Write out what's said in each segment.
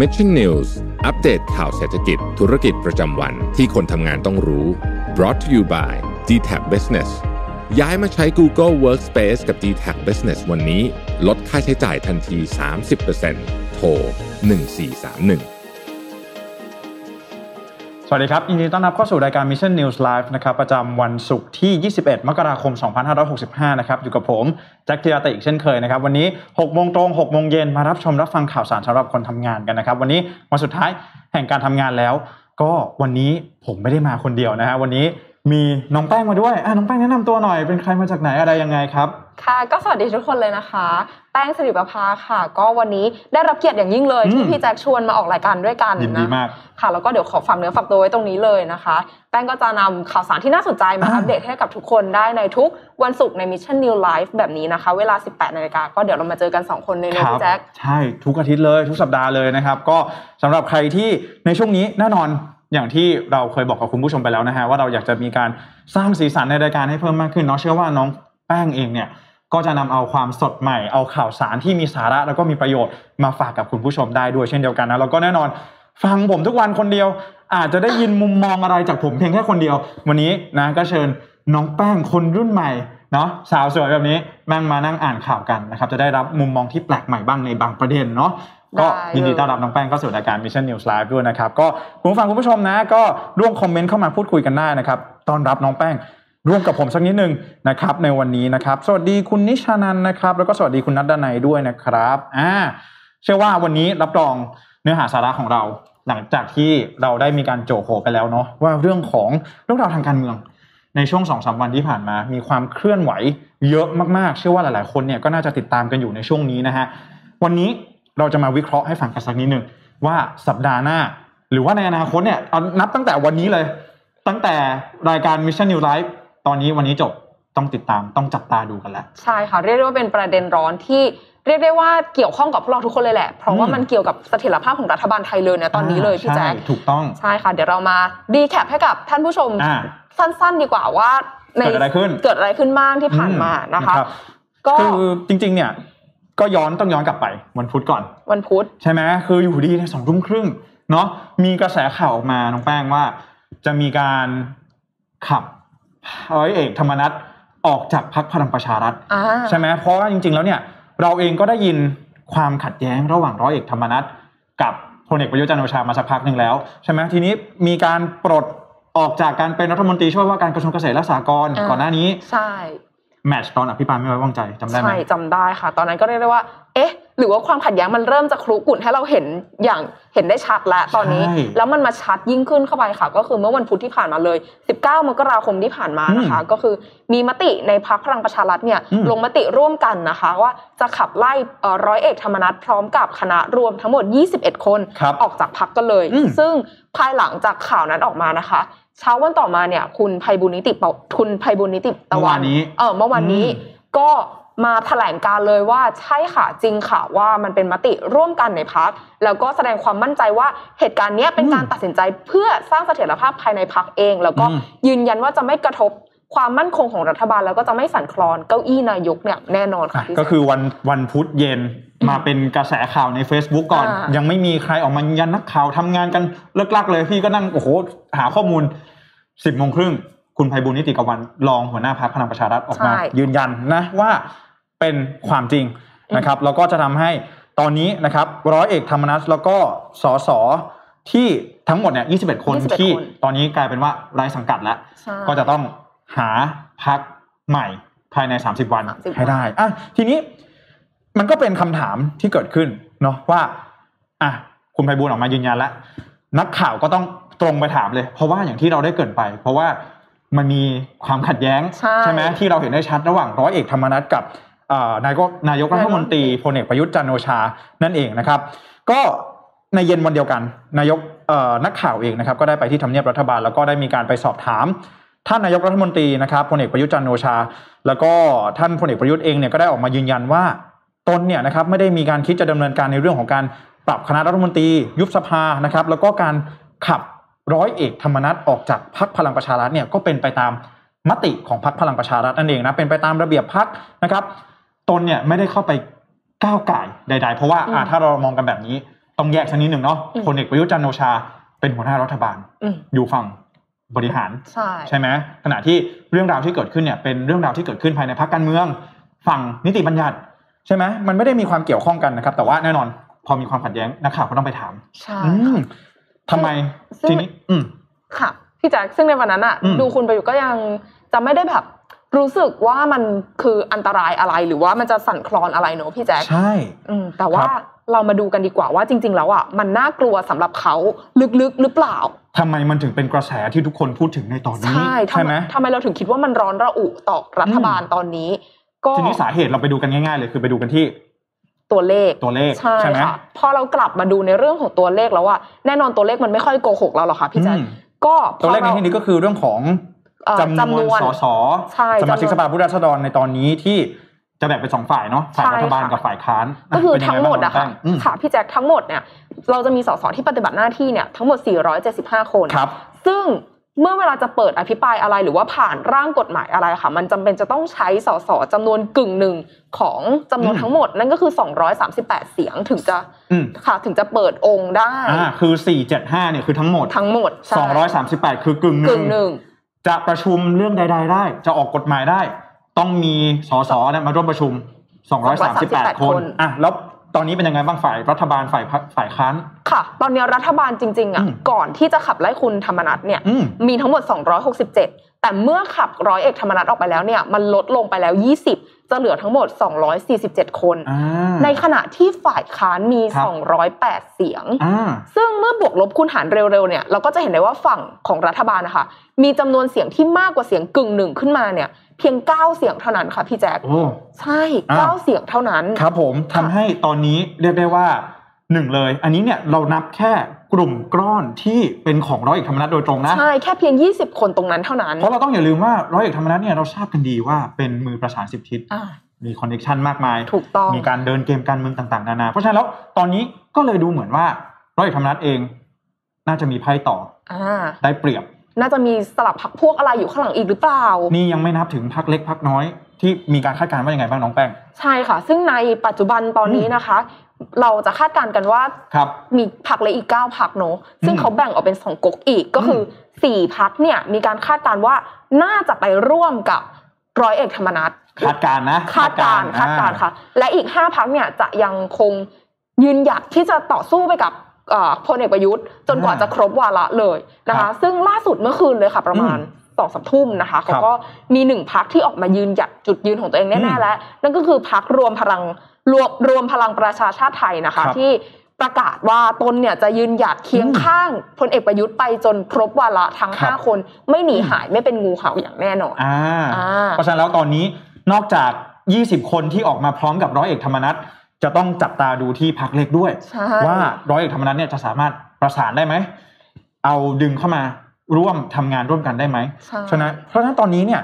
Mission News อัปเดตข่าวเศรษฐกิจธุรกิจประจำวันที่คนทำงานต้องรู้ brought to you by d t a c Business ย้ายมาใช้ Google Workspace กับ d t a c Business วันนี้ ลดค่าใช้จ่ายทันที 30%โทร1431 สวัสดีครับยินดีต้อนรับเข้าสู่รายการ Mission News Live นะครับประจำวันศุกร์ที่ 21 มกราคม 2565 นะครับอยู่กับผมแจ็คเทียตอีกเช่นเคยนะครับวันนี้ 6 โมงตรง 6 โมงเย็นมารับชมรับฟังข่าวสารสำหรับคนทำงานกันนะครับวันนี้วันสุดท้ายแห่งการทำงานแล้ว ก็วันนี้ผมไม่ได้มาคนเดียวนะฮะวันนี้มีน้องแป้งมาด้วยอะน้องแป้งแนะนำตัวหน่อยเป็นใครมาจากไหนอะไรยังไงครับค่ะก็สวัสดีทุกคนเลยนะคะ แป้งสิริประภาค่ะ ก็วันนี้ได้รับเกียรติอย่างยิ่งเลยที่พี่แจ็คชวนมาออกรายการด้วยกันยินดีมากค่ะ แล้วก็เดี๋ยวขอฝากเนื้อฝากตัวไว้ตรงนี้เลยนะคะ แป้งก็จะนำข่าวสารที่น่าสนใจมาอัปเดตให้กับทุกคนได้ในทุกวันศุกร์ใน Mission New Life แบบนี้นะคะ เวลา 18นาฬิกาก็เดี๋ยวเรามาเจอกัน 2 คนในเนื้อพี่แจ็คใช่ทุกอาทิตย์เลยทุกสัปดาห์เลยนะครับ ก็สำหรับใครที่ในช่วงนี้แน่นอนอย่างที่เราเคยบอกกับคุณผู้ชมไปแล้วนะฮะว่าเราอยากจะมีการสร้างสีสันในรายการให้เพิ่มมากขึ้นเนาะเชื่อว่าน้องแป้งเองเนี่ย ก็จะนำเอาความสดใหม่ เอาข่าวสารที่มีสาระแล้วก็มีประโยชน์มาฝากกับคุณผู้ชมได้ด้วยเช่นเดียวกันนะแล้วก็แน่นอนฟังผมทุกวันคนเดียว อาจจะได้ยินมุมมองอะไรจากผมเพียงแค่คนเดียว วันนี้นะก็เชิญน้องแป้งคนรุ่นใหม่เนาะสาวสวยแบบนี้นั่งมานั่งอ่านข่าวกันนะครับจะได้รับมุมมองที่แปลกใหม่บ้างในบางประเด็นเนาะก็ยินดีต้อนรับน้องแป้งเข้าสู่รายการ Mission News Live ด้วยนะครับ ก็คุณฟังคุณผู้ชมนะ ก็ร่วมคอมเมนต์เข้ามาพูดคุยกันได้นะครับต้อนรับน้องแป้ง ร่วมกับผมสักนิดหนึ่งนะครับในวันนี้นะครับ สวัสดีคุณนิชานันนะครับ แล้วก็สวัสดีคุณนัดดนัยด้วยนะครับอ่าเชื่อว่าวันนี้รับรองเนื้อหาสาระของเรา หลังจากที่เราได้มีการโจโหไปแล้วเนาะว่าเรื่องของเรื่องราวทางการเมืองในช่วงสองสาวันที่ผ่านมา มีความเคลื่อนไหวเยอะมากๆ เชื่อว่าหลายๆ คนเนี่ยก็น่าจะติดตามกันอยู่ในช่วงนี้นะฮะวันนี้เราจะมาวิเคราะห์ให้ฟังกันสักนิดหนึ่งว่าสัปดาห์หน้า หรือว่าในอนาคตเนี่ยนับตั้งแต่วันนี้เลย ตั้งแต่รายการ Mission New Life ตอนนี้วันนี้จบต้องติดตามต้องจับตาดูกันแล้วใช่ค่ะเรียกได้ว่าเป็นประเด็นร้อนที่เรียกได้ว่าเกี่ยวข้องกับพวกเราทุกคนเลยแหละ เพราะว่ามันเกี่ยวกับเสถียรภาพของรัฐบาลไทยเลยเนี่ยตอนนี้เลยพี่แจ๊คถูกต้องใช่ค่ะ เดี๋ยวเรามาดีแคปให้กับท่านผู้ชมสั้นๆ ดีกว่าว่าเกิดอะไรขึ้นเกิดอะไรขึ้นบ้างที่ผ่านมานะคะก็คือจริง ๆ เนี่ย ก็ย้อนต้องย้อนกลับไปวันพุธก่อน วันพุธใช่ไหมคืออยู่ดีในสองทุ่มครึ่งเนาะมีกระแสข่าวออกมาน้องแป้งว่า จะมีการขับ ร้อยเอกธรรมนัฐออกจากพรรคพลังประชารัฐใช่ไหมเพราะว่าจริง ๆ แล้วเนี่ยเราเองก็ได้ยินความขัดแย้งระหว่างร้อยเอกธรรมนัฐกับพลเอกประยุทธ์จันทร์โอชามาสักพักหนึ่งแล้วใช่ไหมทีนี้มีการปลดออกจากการเป็นรัฐมนตรีช่วยว่าการกระทรวงเกษตรและสหกรณ์ก่อนหน้านี้ใช่แมชตอนอภิปรายไม่ไว้วางใจจำได้ไหมใช่จำได้ค่ะ ตอนนั้นก็เรียกได้ว่า เอ๊ะ หรือว่าความขัดแย้งมันเริ่มจะคลุกุ่นให้เราเห็นอย่างเห็นได้ชัดแล้วตอนนี้ แล้วมันมาชัดยิ่งขึ้นเข้าไปค่ะ ก็คือเมื่อวันพุธที่ผ่านมาเลย 19 มกราคมที่ผ่านมานะคะ ก็คือมีมติในพักพลังประชารัฐเนี่ยลงมติร่วมกันนะคะ ว่าจะขับไล่ร้อยเอกธรรมนัฐพร้อมกับคณะรวมทั้งหมด 21 คนออกจากพักกันเลย ซึ่งภายหลังจากข่าวนั้นออกมานะคะเช้าวันต่อมาเนี่ย คุณไพบุญนิติคุณไพบุญนิติตะวันเออเมื่อวันนี้ก็ มาแถลงการเลยว่าใช่ค่ะจริงค่ะว่ามันเป็นมติร่วมกันในพักแล้วก็แสดงความมั่นใจว่าเหตุการณ์นี้เป็นการตัดสินใจเพื่อสร้างเสถียรภาพภายในพักเอง แล้วก็ยืนยันว่าจะไม่กระทบความมั่นคงของรัฐบาลแล้วก็จะไม่สั่นคลอนเก้าอี้นายกเนี่ยแน่นอนค่ะก็คือวันวันพุธเย็นมาเป็นกระแสข่าวใน Facebook ก่อน ยังไม่มีใครออกมายันนักข่าวทำงานกันเลิกลักเลยพี่ก็นั่งโอ้โหหาข้อมูลสิบโมงครึ่ง คุณไพบุญนิติกวันรองหัวหน้าพักพลังประชารัฐออกมา ยืนยันนะว่าเป็นความจริงนะครับ แล้วก็จะทำให้ตอนนี้นะครับร้อยเอกธรรมนัสแล้วก็สสที่ทั้งหมดเนี่ย21 คนที่ตอนนี้กลายเป็นว่าไร้สังกัดแล้ว ก็จะต้องหาพักใหม่ภายใน 30 วันให้ได้อะทีนี้มันก็เป็นคำถามที่เกิดขึ้นเนาะว่าอะคุณไพบูลออกมายืนยันแล้ว นักข่าวก็ต้องตรงไปถามเลย เพราะว่าอย่างที่เราได้เกินไป เพราะว่า มันมีความขัดแย้งใช่ไหมที่เราเห็นได้ชัดระหว่างร้อยเอกธรรมนัฐกับนายกนายกรัฐมนตรีพลเอกประยุทธ์จันโอชานั่นเองนะครับ ก็ในเย็นวันเดียวกัน นายกนักข่าวเองนะครับ ก็ได้ไปที่ทำเนียบรัฐบาล แล้วก็ได้มีการไปสอบถาม ท่านนายกรัฐมนตรีนะครับพลเอกประยุทธ์จันโอชา แล้วก็ท่านพลเอกประยุทธ์เองเนี่ยก็ได้ออกมายืนยันว่าตนเนี่ยนะครับไม่ได้มีการคิดจะดำเนินการในเรื่องของการปรับคณะรัฐมนตรี ยุบสภานะครับ แล้วก็การขับ ร้อยเอกธรรมนัฐออกจากพักพลังประชารัฐเนี่ยก็เป็นไปตามมติของพักพลังประชารัฐนั่นเองนะเป็นไปตามระเบียบพักนะครับตนเนี่ยไม่ได้เข้าไปก้าวไก่ใด ๆ เพราะว่าถ้าเรามองกันแบบนี้ต้องแยกสักนิดหนึ่งเนาะอืมพลเอกประยุทธ์จันทร์โอชา เป็นหัวหน้ารัฐบาลอืมอยู่ฝั่งบริหารใช่ใช่ไหมขณะที่เรื่องราวที่เกิดขึ้นเนี่ยเป็นเรื่องราวที่เกิดขึ้นภายในพรรคการเมือง ฝั่งนิติบัญญัติใช่ไหมมันไม่ได้มีความเกี่ยวข้องกันนะครับ แต่ว่าแน่นอนพอมีความขัดแย้งนักข่าวก็ต้องไปถามใช่อืมค่ะ ทำไมซึ่งทีนี้ อืมค่ะพี่แจ็คซึ่งในวันนั้นอะอืมดูคุณประยุทธ์ก็ยังจะไม่ได้แบบรู้สึกว่ามันคืออันตรายอะไรหรือว่ามันจะสั่นคลอนอะไรเนอะพี่แจ็คใช่อืมแต่ว่าครับเรามาดูกันดีกว่าว่าจริง ๆ แล้วอะมันน่ากลัวสำหรับเขาลึกๆหรือเปล่าทำไมมันถึงเป็นกระแสที่ทุกคนพูดถึงในตอนนี้ ใช่ทำใช่ไหมทำไมเราถึงคิดว่ามันร้อนระอุต่อรัฐบาลตอนนี้ ก็ทีนี้สาเหตุเราไปดูกันง่าย ๆ เลยคือไปดูกันที่ ตัวเลขตัวเลขใช่ไหมค่ะพอเรากลับมาดูในเรื่องของตัวเลขแล้วอะแน่นอนตัวเลขมันไม่ค่อยโกหกเราหรอกค่ะพี่แจ๊คอืมก็พตัวอเลขในราที่นี้ก็คือเรื่องของเอ่อจำนจำนวนวนสสใช่สมาชิกจำนวนสภาผู้แทนราษฎรในตอนนี้ที่จะแบ่งเป็นสองฝ่ายเนาะฝ่ายใช่รัฐบาลค่ะกับฝ่ายค้าน ก็คือเป็นยัทั้งหมดไบ้าอะค่ะน้องแป้งอืมค่ะพี่แจ็คทั้งหมดเนี่ยเราจะมีสสที่ปฏิบัติหน้าที่เนี่ยทั้งหมด 475 คนครับซึ่ง เมื่อเวลาจะเปิดอภิปรายอะไรหรือว่าผ่านร่างกฎหมายอะไรค่ะ มันจำเป็นจะต้องใช้สสจำนวนกึ่งหนึ่งของจำนวนอืมทั้งหมด นั่นก็คือ 238 เสียงถึงจะอืมค่ะถึงจะเปิดองค์ได้อ่าคือ 475เนี่ยคือทั้งหมดทั้งหมดใช่238 คือกึ่งหกึ่นึ่งงหนึ่งจะประชุมเรื่องใด ๆ ได้ จะออกกฎหมายได้ ต้องมีสสเนี่ยมาร่วมประชุม 238 คนอะแล้ว ตอนนี้เป็นยังไงบ้างฝ่ายรัฐบาลฝ่ายพรรคฝ่ายค้านค่ะ ตอนนี้รัฐบาลจริง ๆอะอืมก่อนที่จะขับไล่คุณธรรมนัฐเนี่ยอืมมีทั้งหมด 267 แต่เมื่อขับร้อยเอกธรรมนัฐออกไปแล้วเนี่ยมันลดลงไปแล้ว 20 จะเหลือทั้งหมด 247 คนอ่าในขณะที่ฝ่ายค้านมีครับ208 เสียงอ่าซึ่งเมื่อบวกลบคูณหารเร็วๆเนี่ยเราก็จะเห็นได้ว่าฝั่งของรัฐบาลนะคะมีจำนวนเสียงที่มากกว่าเสียงกึ่งหนึ่งขึ้นมาเนี่ย เพียง9เสียงเท่านั้นค่ะพี่แจ๊คโอ้ใช่อ่า9เสียงเท่านั้น ครับผมทำให้ตอนนี้เรียกได้ว่าหนึ่งเลย อันนี้เนี่ยเรานับแค่กลุ่มก้อนที่เป็นของร้อยเอกธรรมนัฐโดยตรงนะ ใช่แค่เพียง 20 คนตรงนั้นเท่านั้น เพราะเราต้องอย่าลืมว่าร้อยเอกธรรมนัฐเนี่ยเราทราบกันดีว่าเป็นมือประสานสิบทิศอ่ามีคอนเนคชันมากมาย ถูกต้อง มีการเดินเกมการเมืองต่างๆ นานา เพราะฉะนั้นแล้วตอนนี้ก็เลยดูเหมือนว่าร้อยเอกธรรมนัฐเอง น่าจะมีไพ่ต่ออ่าได้เปรียบ น่าจะมีสลับพักพวกอะไรอยู่ข้างหลังอีกหรือเปล่า นี่ยังไม่นับถึงพักเล็กพักน้อย ที่มีการคาดการณ์ว่ายังไงบ้างน้องแป้ง ใช่ค่ะ ซึ่งในปัจจุบันตอนนี้นะคะ เราจะคาดการณ์กันว่าครับมีพักเล็กอีก9พักเนอะซึ่งอืมเขาแบ่งออกเป็นสองก๊กอีกก็คืออสี่พักเนี่ยมีการคาดการณ์ว่าน่าจะไปร่วมกับร้อยเอกธรรมนัฐคาดการณ์นะคาดการณ์คาดการณ์อ่ค่ะ และอีกห้าพักเนี่ยจะยังคงยืนหยัดที่จะต่อสู้ไปกับเอ่อ พลเอกประยุทธ์จนกว่าอ่าจะครบวาระเลยนะครัคะบซึ่งล่าสุดเมื่อคืนเลยค่ะ ประมาณอืมสองสามทุ่มนะคะเขาก็มีหนึ่งพักที่ออกมายืนหยัดจุดยืนของตัวเองอืแน่มๆแล้ว นั่นก็คือพักรวมพลังรวมรวมพลังประชาชาติไทยนะคะครับที่ประกาศว่าตนเนี่ยจะยืนหยัดเคียงอืมข้างพลเอกประยุทธ์ไปจนครบวาระทั้งครับห้าคนไม่หนีหายไม่เป็นงูเห่าอย่างแน่นอนอ่าอ่าเพราะฉะนั้นแล้วตอนนี้นอกจาก 20 คนที่ออกมาพร้อมกับร้อยเอกธรรมนัฐ จะต้องจับตาดูที่พักเล็กด้วยใช่ว่าร้อยเอกธรรมนัฐเนี่ยจะสามารถประสานได้ไหมเอาดึงเข้ามาร่วมทำงานร่วมกันได้ไหมใช่ฉะนั้นเพราะฉะนั้นตอนนี้เนี่ย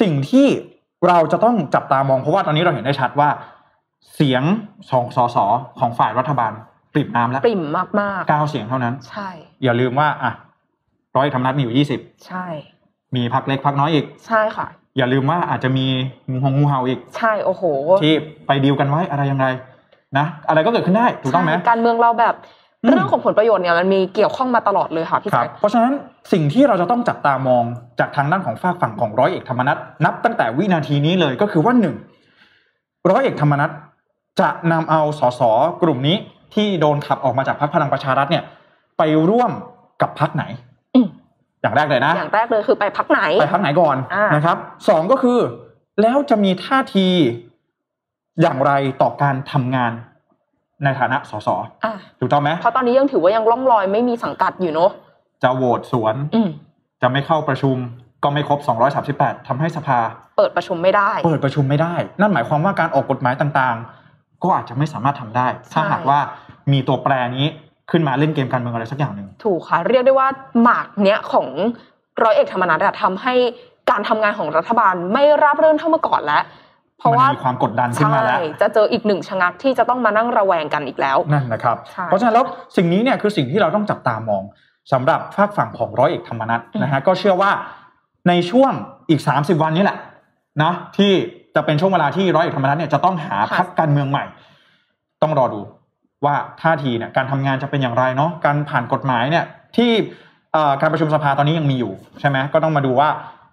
สิ่งที่เราจะต้องจับตามองเพราะว่าตอนนี้เราเห็นได้ชัดว่า เสียงสองสสของฝ่ายรัฐบาลปริ่มน้ำแล้วปริ่มมากเก้าเสียงเท่านั้นๆใช่ อย่าลืมว่าอะร้อยเอกธรรมนัฐมีอยู่ยี่สิบใช่ มีพักเล็กพักน้อยอีก ใช่ค่ะ อย่าลืมว่าอาจจะมีงูหงงูเห่าอีก ใช่โอ้โห ที่ไปดีลกันไว้อะไรยังไงนะอะไรก็เกิดขึ้นได้ถูกต้องไหมใช่การเมืองเราแบบอืมเรื่องของผลประโยชน์เนี่ยมันมีเกี่ยวข้องมาตลอดเลยค่ะพี่ครับแจ๊คเพราะฉะนั้นสิ่งที่เราจะต้องจับตามองจากทางด้านของฝากฝั่งของร้อยเอกธรรมนัฐนับตั้งแต่วินาทีนี้เลยก็คือว่าหนึ่งร้อยเอกธรรมนัฐจะนำเอาสสกลุ่มนี้ที่โดนขับออกมาจากพรรคพลังประชารัฐเนี่ย ไปร่วมกับพรรคไหน อืมอย่างแรกเลยนะ อย่างแรกเลยคือไปพักไหน ไปพักไหนก่อนอ่านนะครับสองก็คือ แล้วจะมีท่าทีอย่างไรต่อการทำงานในฐานะสสอะถูกต้องไหมเพราะตอนนี้ยังถือว่ายังล่องลอยไม่มีสังกัดอยู่เนอะจะโหวตสวนอืมจะไม่เข้าประชุมก็ไม่ครบ 238ทำให้สภา เปิดประชุมไม่ได้ เปิดประชุมไม่ได้ นั่นหมายความว่าการออกกฎหมายต่างๆ ก็อาจจะไม่สามารถทำได้ ถ้าใช่หากว่ามีตัวแปรนี้ ขึ้นมาเล่นเกมการเมืองอะไรสักอย่างหนึ่งถูกค่ะ เรียกได้ว่าหมากเนี้ยของร้อยเอกธรรมนัฐอะทำให้การทำงานของรัฐบาลไม่ราบรื่นเท่าเมื่อก่อนแล้วเพราะมันว่ามีความกดดันขึ้นมาแล้วใช่จะเจออีกหนึ่งชะงักที่จะต้องมานั่งระแวงกันอีกแล้วนั่นนะครับใช่เพราะฉะนั้นแล้วสิ่งนี้เนี่ยคือสิ่งที่เราต้องจับตามองสำหรับฝากฝั่งของร้อยเอกธรรมนัฐอืมนะฮะก็เชื่อว่าในช่วงอีก 30 วันนี้แหละนะที่จะเป็นช่วงเวลาที่ร้อยเอกธรรมนัฐเนี่ยจะต้องหาพรรคการเมืองใหม่ ต้องรอดู ว่าท่าทีเนี่ยการทำงานจะเป็นอย่างไรเนาะการผ่านกฎหมายเนี่ยที่การประชุมสภาตอนนี้ยังมีอยู่ใช่ไหมก็ต้องมาดูว่า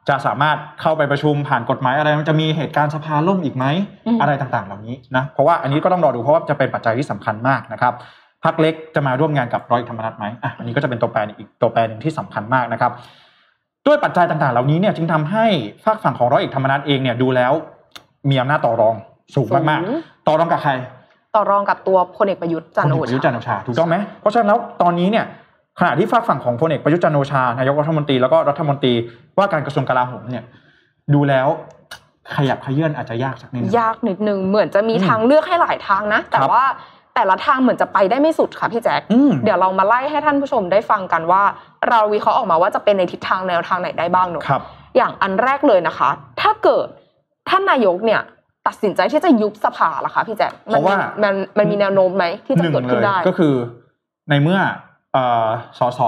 จะสามารถเข้าไปประชุมผ่านกฎหมายอะไรมันจะมีเหตุการณ์สภาล่มอีกไหมอะไรต่างๆ เหล่านี้นะเพราะว่าอันนี้ก็ต้องรอดูเพราะว่าจะเป็นปัจจัยที่สำคัญมากนะครับพักเล็กจะมาร่วมงานกับร้อยธรรมนัฐไหมอะอันนี้ก็จะเป็นตัวแปรอีกตัวแปรหนึ่งที่สำคัญมากนะครับ ด้วยปัจจัยต่างๆ เหล่านี้เนี่ยจึงทำให้ฝากฝั่งของร้อยเอกธรรมนัฐเองเนี่ยดูแล้วมีอำนาจต่อรองสูงมากๆ ต่อรองกับใคร ต่อรองกับตัวพลเอกประยุทธ์จันโอชาพลเอกประยุทธ์จันโอชาถูกต้องไหมเพราะฉะนั้นแล้วตอนนี้เนี่ยขณะที่ฝากฝั่งของพลเอกประยุทธ์จันโอชานายกรัฐมนตรีแล้วก็รัฐมนตรีว่าการกระทรวงกลาโหมเนี่ยดูแล้วขยับขยื่นอาจจะยากสักนิดยากนิดนึงเหมือนจะมีทางเลือกให้หลายทางนะ แต่ว่าแต่ละทางเหมือนจะไปได้ไม่สุดค่ะพี่แจ๊คเดี๋ยวเรามาไล่ให้ท่านผู้ชมได้ฟังกันว่า เราวิเคราะห์ออกมาว่าจะเป็นในทิศทางแนวทางไหนได้บ้างเนอะอย่างอันแรกเลยนะคะ ถ้าเกิดท่านนายกเนี่ย ตัดสินใจที่จะยุบสภาล่ะคะพี่แจ๊คเพราะว่ามันมันมีแนวโน้มไหมที่จะเกิดขึ้นได้ก็คือ ในเมื่อสส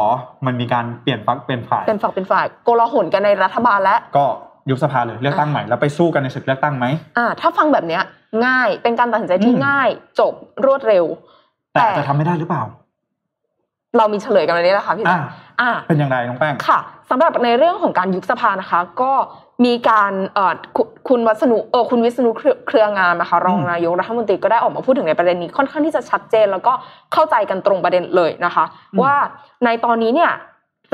มันมีการเปลี่ยนฝักเป็นฝ่ายเป็นฝักเป็นฝ่ายโกลาหลกันในรัฐบาลแล้วก็ยุบสภาเลยเลือกตั้งใหม่แล้วไปสู้กันในศึกเลือกตั้งไหมอ่า ถ้าฟังแบบเนี้ย ง่ายเป็นการตัดสินใจที่ง่าย จบรวดเร็ว แต่จะทำไม่ได้หรือเปล่า เรามีเฉลยกันในนี้แหละค่ะพี่อ่าเป็นอย่างไรน้องแป้งค่ะสำหรับในเรื่องของการยุบสภานะคะ ก็ มีการเอ่อคุณวัสนุเออคุณวิษณุเครืองามนะคะรองนายกรัฐมนตรีก็ได้ออกมาพูดถึงในประเด็นนี้ค่อนข้างที่จะชัดเจน แล้วก็เข้าใจกันตรงประเด็นเลยนะคะ ว่าในตอนนี้เนี่ย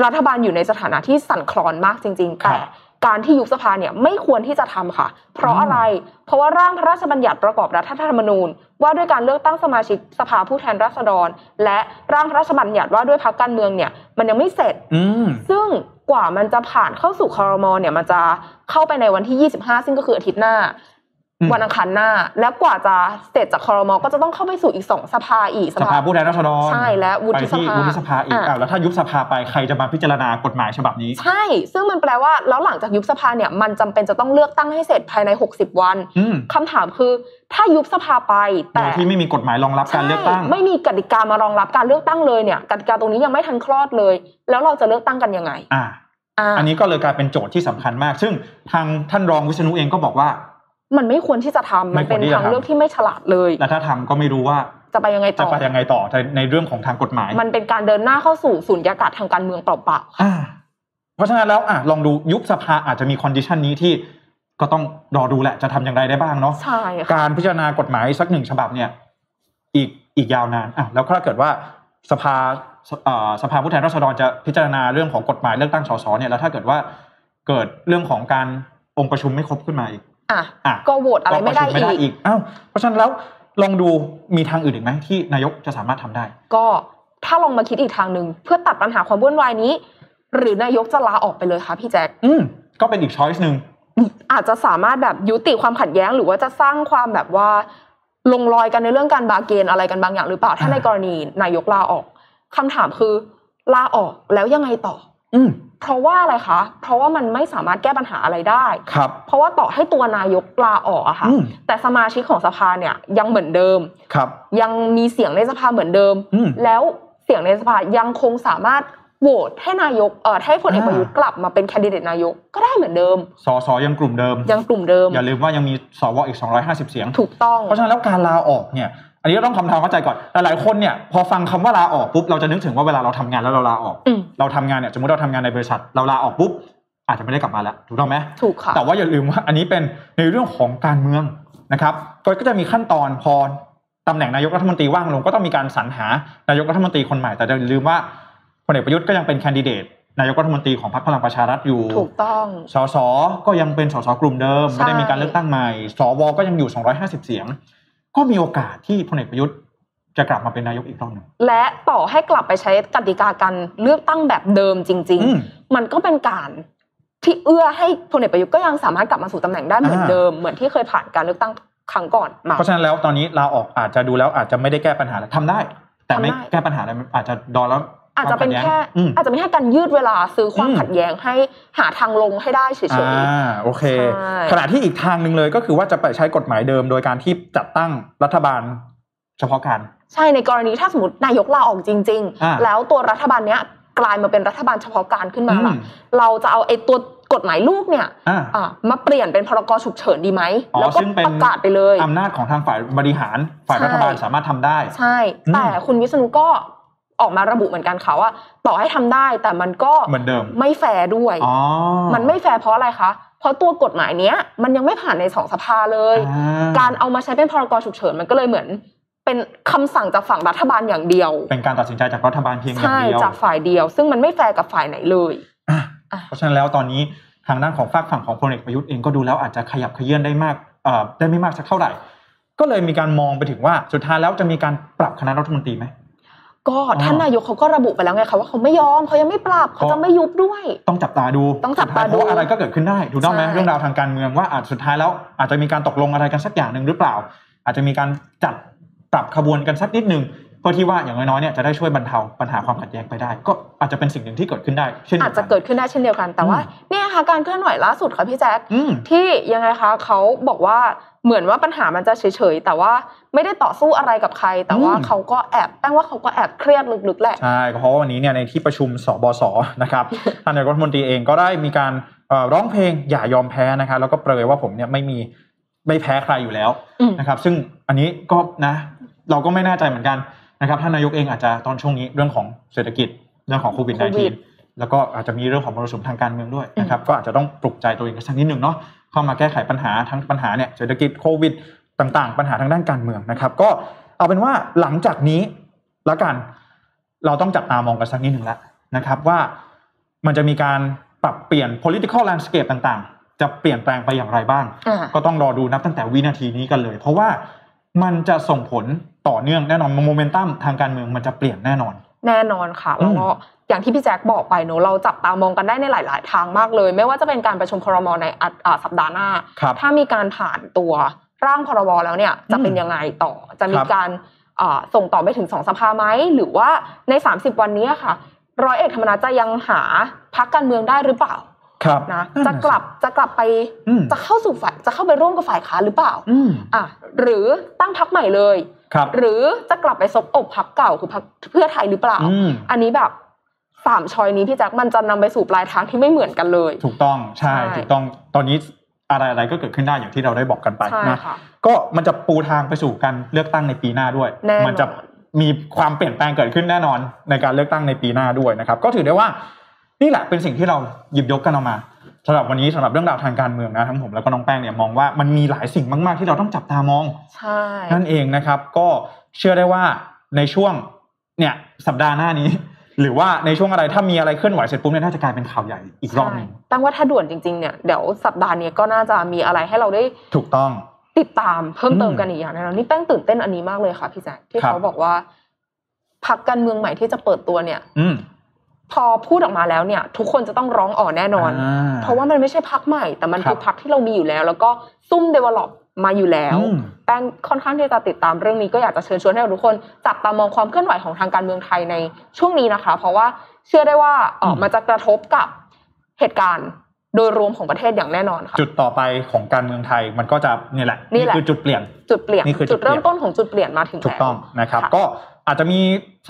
รัฐบาลอยู่ในสถานะที่สั่นคลอนมากจริง ๆ แต่ การที่ยุบสภาเนี่ยไม่ควรที่จะทำค่ะ เพราะอะไร เพราะว่าร่างพระราชบัญญัติประกอบรัฐธรรมนูญ ว่าด้วยการเลือกตั้งสมาชิกสภาผู้แทนราษฎร และร่างพระราชบัญญัติว่าด้วยพรรคการเมืองเนี่ยมันยังไม่เสร็จซึ่งกว่ามันจะผ่านเข้าสู่คอรมอเนี่ยมันจะเข้าไปในวันที่ 25 ซึ่งก็คืออาทิตย์หน้า วันอังคารหน้า แล้วกว่าจะเสร็จจากคอรมอก็จะต้องเข้าไปสู่อีกสองสภาอีกสภาผู้แทนราษฎรใช่และวุฒิสภาวุฒิสภาอีกแล้วถ้ายุบสภาไปใครจะมาพิจารณากฎหมายฉบับนี้ ใช่ ซึ่งมันแปลว่าแล้วหลังจากยุบสภาเนี่ยมันจำเป็นจะต้องเลือกตั้งให้เสร็จภายใน 60 วันคำถามคือถ้ายุบสภาไป แต่ที่ไม่มีกฎหมายรองรับการเลือกตั้ง ไม่มีกติกามารองรับการเลือกตั้งเลยเนี่ยกติกาตรงนี้ยังไม่ทันคลอดเลย แล้วเราจะเลือกตั้งกันยังไงอ่าอันนี้ก็เลยกลายเป็นโจทย์ที่สำคัญมาก ซึ่งทางท่านรองวิษณุเองก็บอกว่า มันไม่ควรที่จะทำมันเป็นทางเลือกที่ไม่ฉลาดเลย และถ้าทำก็ไม่รู้ว่าจะไปยังไงต่อจะไปยังไงต่อในเรื่องของทางกฎหมาย มันเป็นการเดินหน้าเข้าสู่สุญญากาศทางการเมืองเปล่าๆเพราะฉะนั้นแล้วอะลองดูยุบสภาอาจจะมี condition นี้ที่ก็ต้องรอดูแหละจะทำอย่างไรได้บ้างเนาะใช่การพิจารณากฎหมายสักหนึ่งฉบับเนี่ย อีกอีกยาวนานอะแล้วถ้าเกิดว่าสภาสภาผู้แทนราษฎรจะพิจารณาเรื่องของกฎหมายเลือกตั้งสสเนี่ยแล้วถ้าเกิดว่าเกิดเรื่องของการองค์ประชุมไม่ครบขึ้นมาอีก อะก็โหวตอะไรไม่ได้อีกอ้าวเพราะฉะนั้นแล้วลองดูมีทางอื่นอีกไหมที่นายกจะสามารถทำได้ ก็ถ้าลองมาคิดอีกทางหนึ่งเพื่อตัดปัญหาความวุ่นวายนี้ หรือนายกจะลาออกไปเลยคะพี่แจ็คอืมก็เป็นอีกช้อยส์หนึ่งอาจจะสามารถแบบยุติความขัดแย้ง หรือว่าจะสร้างความแบบว่า ลงรอยกันในเรื่องการบาเกนอะไรกันบางอย่างหรือเปล่าถ้าในกรณีนายกลาออกคำถามคือลาออกแล้วยังไงต่อ อืม เพราะว่าอะไรคะ เพราะว่ามันไม่สามารถแก้ปัญหาอะไรได้ครับ เพราะว่าต่อให้ตัวนายกลาออกอะค่ะ แต่สมาชิกของสภาเนี่ยยังเหมือนเดิมครับ ยังมีเสียงในสภาเหมือนเดิม แล้วเสียงในสภายังคงสามารถโหวตให้นายกเอ่อให้พลเอกประยุทธ์กลับมาเป็นแคนดิเดตนายกก็ได้เหมือนเดิม สสยังกลุ่มเดิม ยังกลุ่มเดิม อย่าลืมว่ายังมีสวอีก 250 เสียง ถูกต้อง เพราะฉะนั้นแล้วการลาออกเนี่ย อันนี้ต้องคำทำเข้าใจก่อนหลายๆคนเนี่ยพอฟังคำว่าลาออกปุ๊บเราจะนึกถึงว่าเวลาเราทำงานแล้วเราลาออก เราทำงานเนี่ยสมมติเราทำงานในบริษัทเราลาออกปุ๊บอาจจะไม่ได้กลับมาแล้วถูกต้องไหมถูกค่ะแต่ว่าอย่าลืมว่าอันนี้เป็นในเรื่องของการเมืองนะครับก็จะมีขั้นตอนพอตำแหน่งนายกรัฐมนตรีว่างลงก็ต้องมีการสรรหานายกรัฐมนตรีคนใหม่แต่อย่าลืมว่าพลเอกประยุทธ์ก็ยังเป็นแคนดิเดตนายกรัฐมนตรีของพรรคพลังประชารัฐอยู่ ถูกต้อง สส ก็ยังเป็นสสกลุ่มเดิม ไม่ได้มีการเลือกตั้งใหม่ สว ก็ยังอยู่ 250 เสียง ก็มีโอกาสที่พลเอกประยุทธ์จะกลับมาเป็นนายกอีกรอบหนึ่งและต่อให้กลับไปใช้กติกาการเลือกตั้งแบบเดิมจริง ๆ มันก็เป็นการที่เอื้อให้พลเอกประยุทธ์ก็ยังสามารถกลับมาสู่ตำแหน่งได้เหมือนเดิมเหมือนที่เคยผ่านการเลือกตั้งครั้งก่อนมาเพราะฉะนั้นแล้วตอนนี้ลาออกอาจจะดูแล้วอาจจะไม่ได้แก้ปัญหาทำได้ แต่ไม่แก้ปัญหาอะไรอาจจะดอแล้ว อาจจะเป็นแค่อาจจะเป็นแค่การยืดเวลาซื้อความขัดแย้งให้หาทางลงให้ได้เฉยๆอ่าโอเค ขณะที่อีกทางหนึ่งเลยก็คือว่าจะไปใช้กฎหมายเดิม โดยการที่จัดตั้งรัฐบาลเฉพาะกาล ใช่ในกรณีถ้าสมมตินายกลาออกจริง ๆ แล้วตัวรัฐบาลเนี้ยกลายมาเป็นรัฐบาลเฉพาะกาลขึ้นมาล่ะเราจะเอาไอ้ตัวกฎหมายลูกเนี่ยอ่าอะมาเปลี่ยนเป็นพรกฉุกเฉินดีไหมอ๋อแล้วก็ซึ่งเป็นประกาศไปเลยอำนาจของทางฝ่ายบริหารฝ่ายใช่รัฐบาลสามารถทำได้ ใช่อืมแต่คุณวิษณุก็ ออกมาระบุเหมือนกันค่ะว่า ต่อให้ทำได้แต่มันก็เหมือนเดิมไม่แฟร์ด้วยอ๋อมันไม่แฟร์เพราะอะไรคะเพราะตัวกฎหมายเนี้ยมันยังไม่ผ่านในสองสภาเลยอ่การเอามาใช้เป็นพรกฉุกเฉินมันก็เลยเหมือนเป็นคำสั่งจากฝั่งรัฐบาลอย่างเดียว เป็นการตัดสินใจจากรัฐบาลเพียงอย่างใช่เดียวจากฝ่ายเดียว ซึ่งมันไม่แฟร์กับฝ่ายไหนเลยอะอะเพราะฉะนั้นแล้วตอนนี้ทางด้านของฝากฝั่งของพลเอกประยุทธ์เองก็ดูแล้วอาจจะขยับเขยื่อนได้มากเอ่อได้ไม่มากสักเท่าไหร่ ก็เลยมีการมองไปถึงว่าสุดท้ายแล้วจะมีการปรับคณะรัฐมนตรีไหม ก็ท่านนายกเขาก็ระบุไปแล้วไงคะว่าเขาไม่ยอมเขายังไม่ปรับเขาจะไม่ยุบด้วย ต้องจับตาดูต้องจับตาดูสุดท้ยเพราะว่าอะไรก็เกิดขึ้นได้ถูกต้องไหมใช่เรื่องราวทางการเมืองว่าอาจสุดท้ายแล้วอาจจะมีการตกลงอะไรกันสักอย่างหนึ่งหรือเปล่า อาจจะมีการจัดปรับขบวนกันสักนิดหนึ่งเพื่อที่ว่าอย่างน้อยๆเนี่ยจะได้ช่วยบรรเทาปัญหาความขัดแย้งไปได้ ก็อาจจะเป็นสิ่งหนึ่งที่เกิดขึ้นได้ เช่นดียวอาจนจะเกิดขึ้นได้เช่นเดียวกันแต่ว่าอืมเนี่ยค่ะการเคลื่อนไหวล่าสุดค่ะพี่แจ๊คอืมที่ยังไงคะเขาบอกว่า เหมือนว่าปัญหามันจะเฉยๆ แต่ว่าไม่ได้ต่อสู้อะไรกับใคร แต่ว่าอืมเขาก็แอบแป้งว่าเขาก็แอบเครียดลึกๆแหละใช่เพราะว่าวันนี้เนี่ยในที่ประชุมสบสนะครับท่านนายกรัฐมนตรีเองก็ได้มีการเอ่อร้องเพลงอย่ายอมแพ้นะครับแล้วก็เปรยว่าผมเนี่ยไม่มีไม่แพ้ใครอยู่แล้วอืมนะครับ ซึ่งอันนี้ก็นะ เราก็ไม่แน่ใจเหมือนกันนะครับท่านนายกเองอาจจะตอนช่วงนี้เรื่องของเศรษฐกิจเรื่องของโควิดโควิด -19 แล้วก็อาจจะมีเรื่องของมรสุมทางการเมืองด้วยนะครับ ก็อาจจะต้องปลุกใจตัวเองกันสักนิดหนึ่งเนาะ เข้ามาแก้ไขปัญหาทั้งปัญหาเนี่ยเศรษฐกิจโควิดต่างๆ ปัญหาทางด้านการเมืองนะครับ ก็เอาเป็นว่าหลังจากนี้ละกันเราต้องจับตามองกันสักนิดหนึ่งแล้วนะครับ ว่ามันจะมีการปรับเปลี่ยน political landscape ต่างๆ จะเปลี่ยนแปลงไปอย่างไรบ้างอ่าก็ต้องรอดูนับตั้งแต่วินาทีนี้กันเลย เพราะว่ามันจะส่งผลต่อเนื่องแน่นอนโมเมนตัมทางการเมืองมันจะเปลี่ยนแน่นอน แน่นอนค่ะอืแล้วมก็อย่างที่พี่แจ็คบอกไปเนอะเราจับตามองกันได้ในหลาย ๆ ทางมากเลย ไม่ว่าจะเป็นการประชุมครมในอะอ่าสัปดาห์หน้าครับถ้ามีการผ่านตัวร่างพรบแล้วเนี่ยจะเป็นยังไงต่อจะมีครับการอ่าส่งต่อไปถึงสองสภาไหมหรือว่าใน 30 วันนี้ค่ะร้อยเอกธรรมนัฐจะยังหาพักการเมืองได้หรือเปล่าครับ นะนั่นจะน่กลับจะกลับไปอืมจะเข้าสู่ฝ่ายจะเข้าไปร่วมกับฝ่ายค้านหรือเปล่าอืมอะหรือตั้งพักใหม่เลยครับหรือจะกลับไปซบอกพักเก่าคือพักเพื่อไทยหรือเปล่าอืมอันนี้แบบสามชอยนี้พี่แจ็คมันจะนำไปสู่ปลายทางที่ไม่เหมือนกันเลย ถูกต้องใช่ใช่ถูกต้องตอนนี้อะไรอะไรก็เกิดขึ้นได้อย่างที่เราได้บอกกันไปใช่นะค่ะก็มันจะปูทางไปสู่การเลือกตั้งในปีหน้าด้วยแน่นอนมัจะมีความเปลี่ยนแปลงเกิดขึ้นแน่นอนในการเลือกตั้งในปีหน้าด้วยนะครับ ก็ถือได้ว่า นี่แหละเป็นสิ่งที่เราหยิบยกกันออกมาสำหรับวันนี้สำหรับเรื่องราวทางการเมืองนะทั้งผมแล้วก็น้องแป้งเนี่ยมองว่ามันมีหลายสิ่งมาก ๆ ที่เราต้องจับตามองใช่นั่นเองนะครับ ก็เชื่อได้ว่าในช่วงเนี่ยสัปดาห์หน้านี้ หรือว่าในช่วงอะไรถ้ามีอะไรเคลื่อนไหวเสร็จปุ๊บเนี่ยน่าจะกลายเป็นข่าวใหญ่อีกรอบหนึ่งใช่ตั้งว่าถ้าด่วนจริง ๆ เนี่ยเดี๋ยวสัปดาห์นี้ก็น่าจะมีอะไรให้เราได้ถูกต้องติดตามเพิ่มเติมอืมกันอีกอย่างแน่นอนนี่แป้งตื่นเต้นอันนี้มากเลยค่ะพี่แจ็คที่ครับเขาบอกว่าพักการเมืองใหม่ที่จะเปิดตัวเนี่ยอืม พอพูดออกมาแล้วเนี่ยทุกคนจะต้องร้องอ๋อแน่นอนอ่เพราะว่ามันไม่ใช่พักใหม่ แต่มันครับคือพักที่เรามีอยู่แล้ว แล้วก็ซุ่ม develop มาอยู่แล้วอืมแป้งค่อนข้างที่จะติดตามเรื่องนี้ก็อยากจะเชิญชวนให้ทุกคน จับตามองความเคลื่อนไหวของทางการเมืองไทยในช่วงนี้นะคะ เพราะว่าเชื่อได้ว่าเออมมันจะกระทบกับเหตุการณ์โดยรวมของประเทศอย่างแน่นอนค่ะจุดต่อไปของการเมืองไทยมันก็จะเนี่ยแหละนี่แหละคือจุดเปลี่ยนจุดเปลี่ยนนี่คือจุจุดดเปลี่ยนเริ่มต้นของจุดเปลี่ยนมาถึงถูกต้องแล้วนะครับค่ะก็ อาจจะมี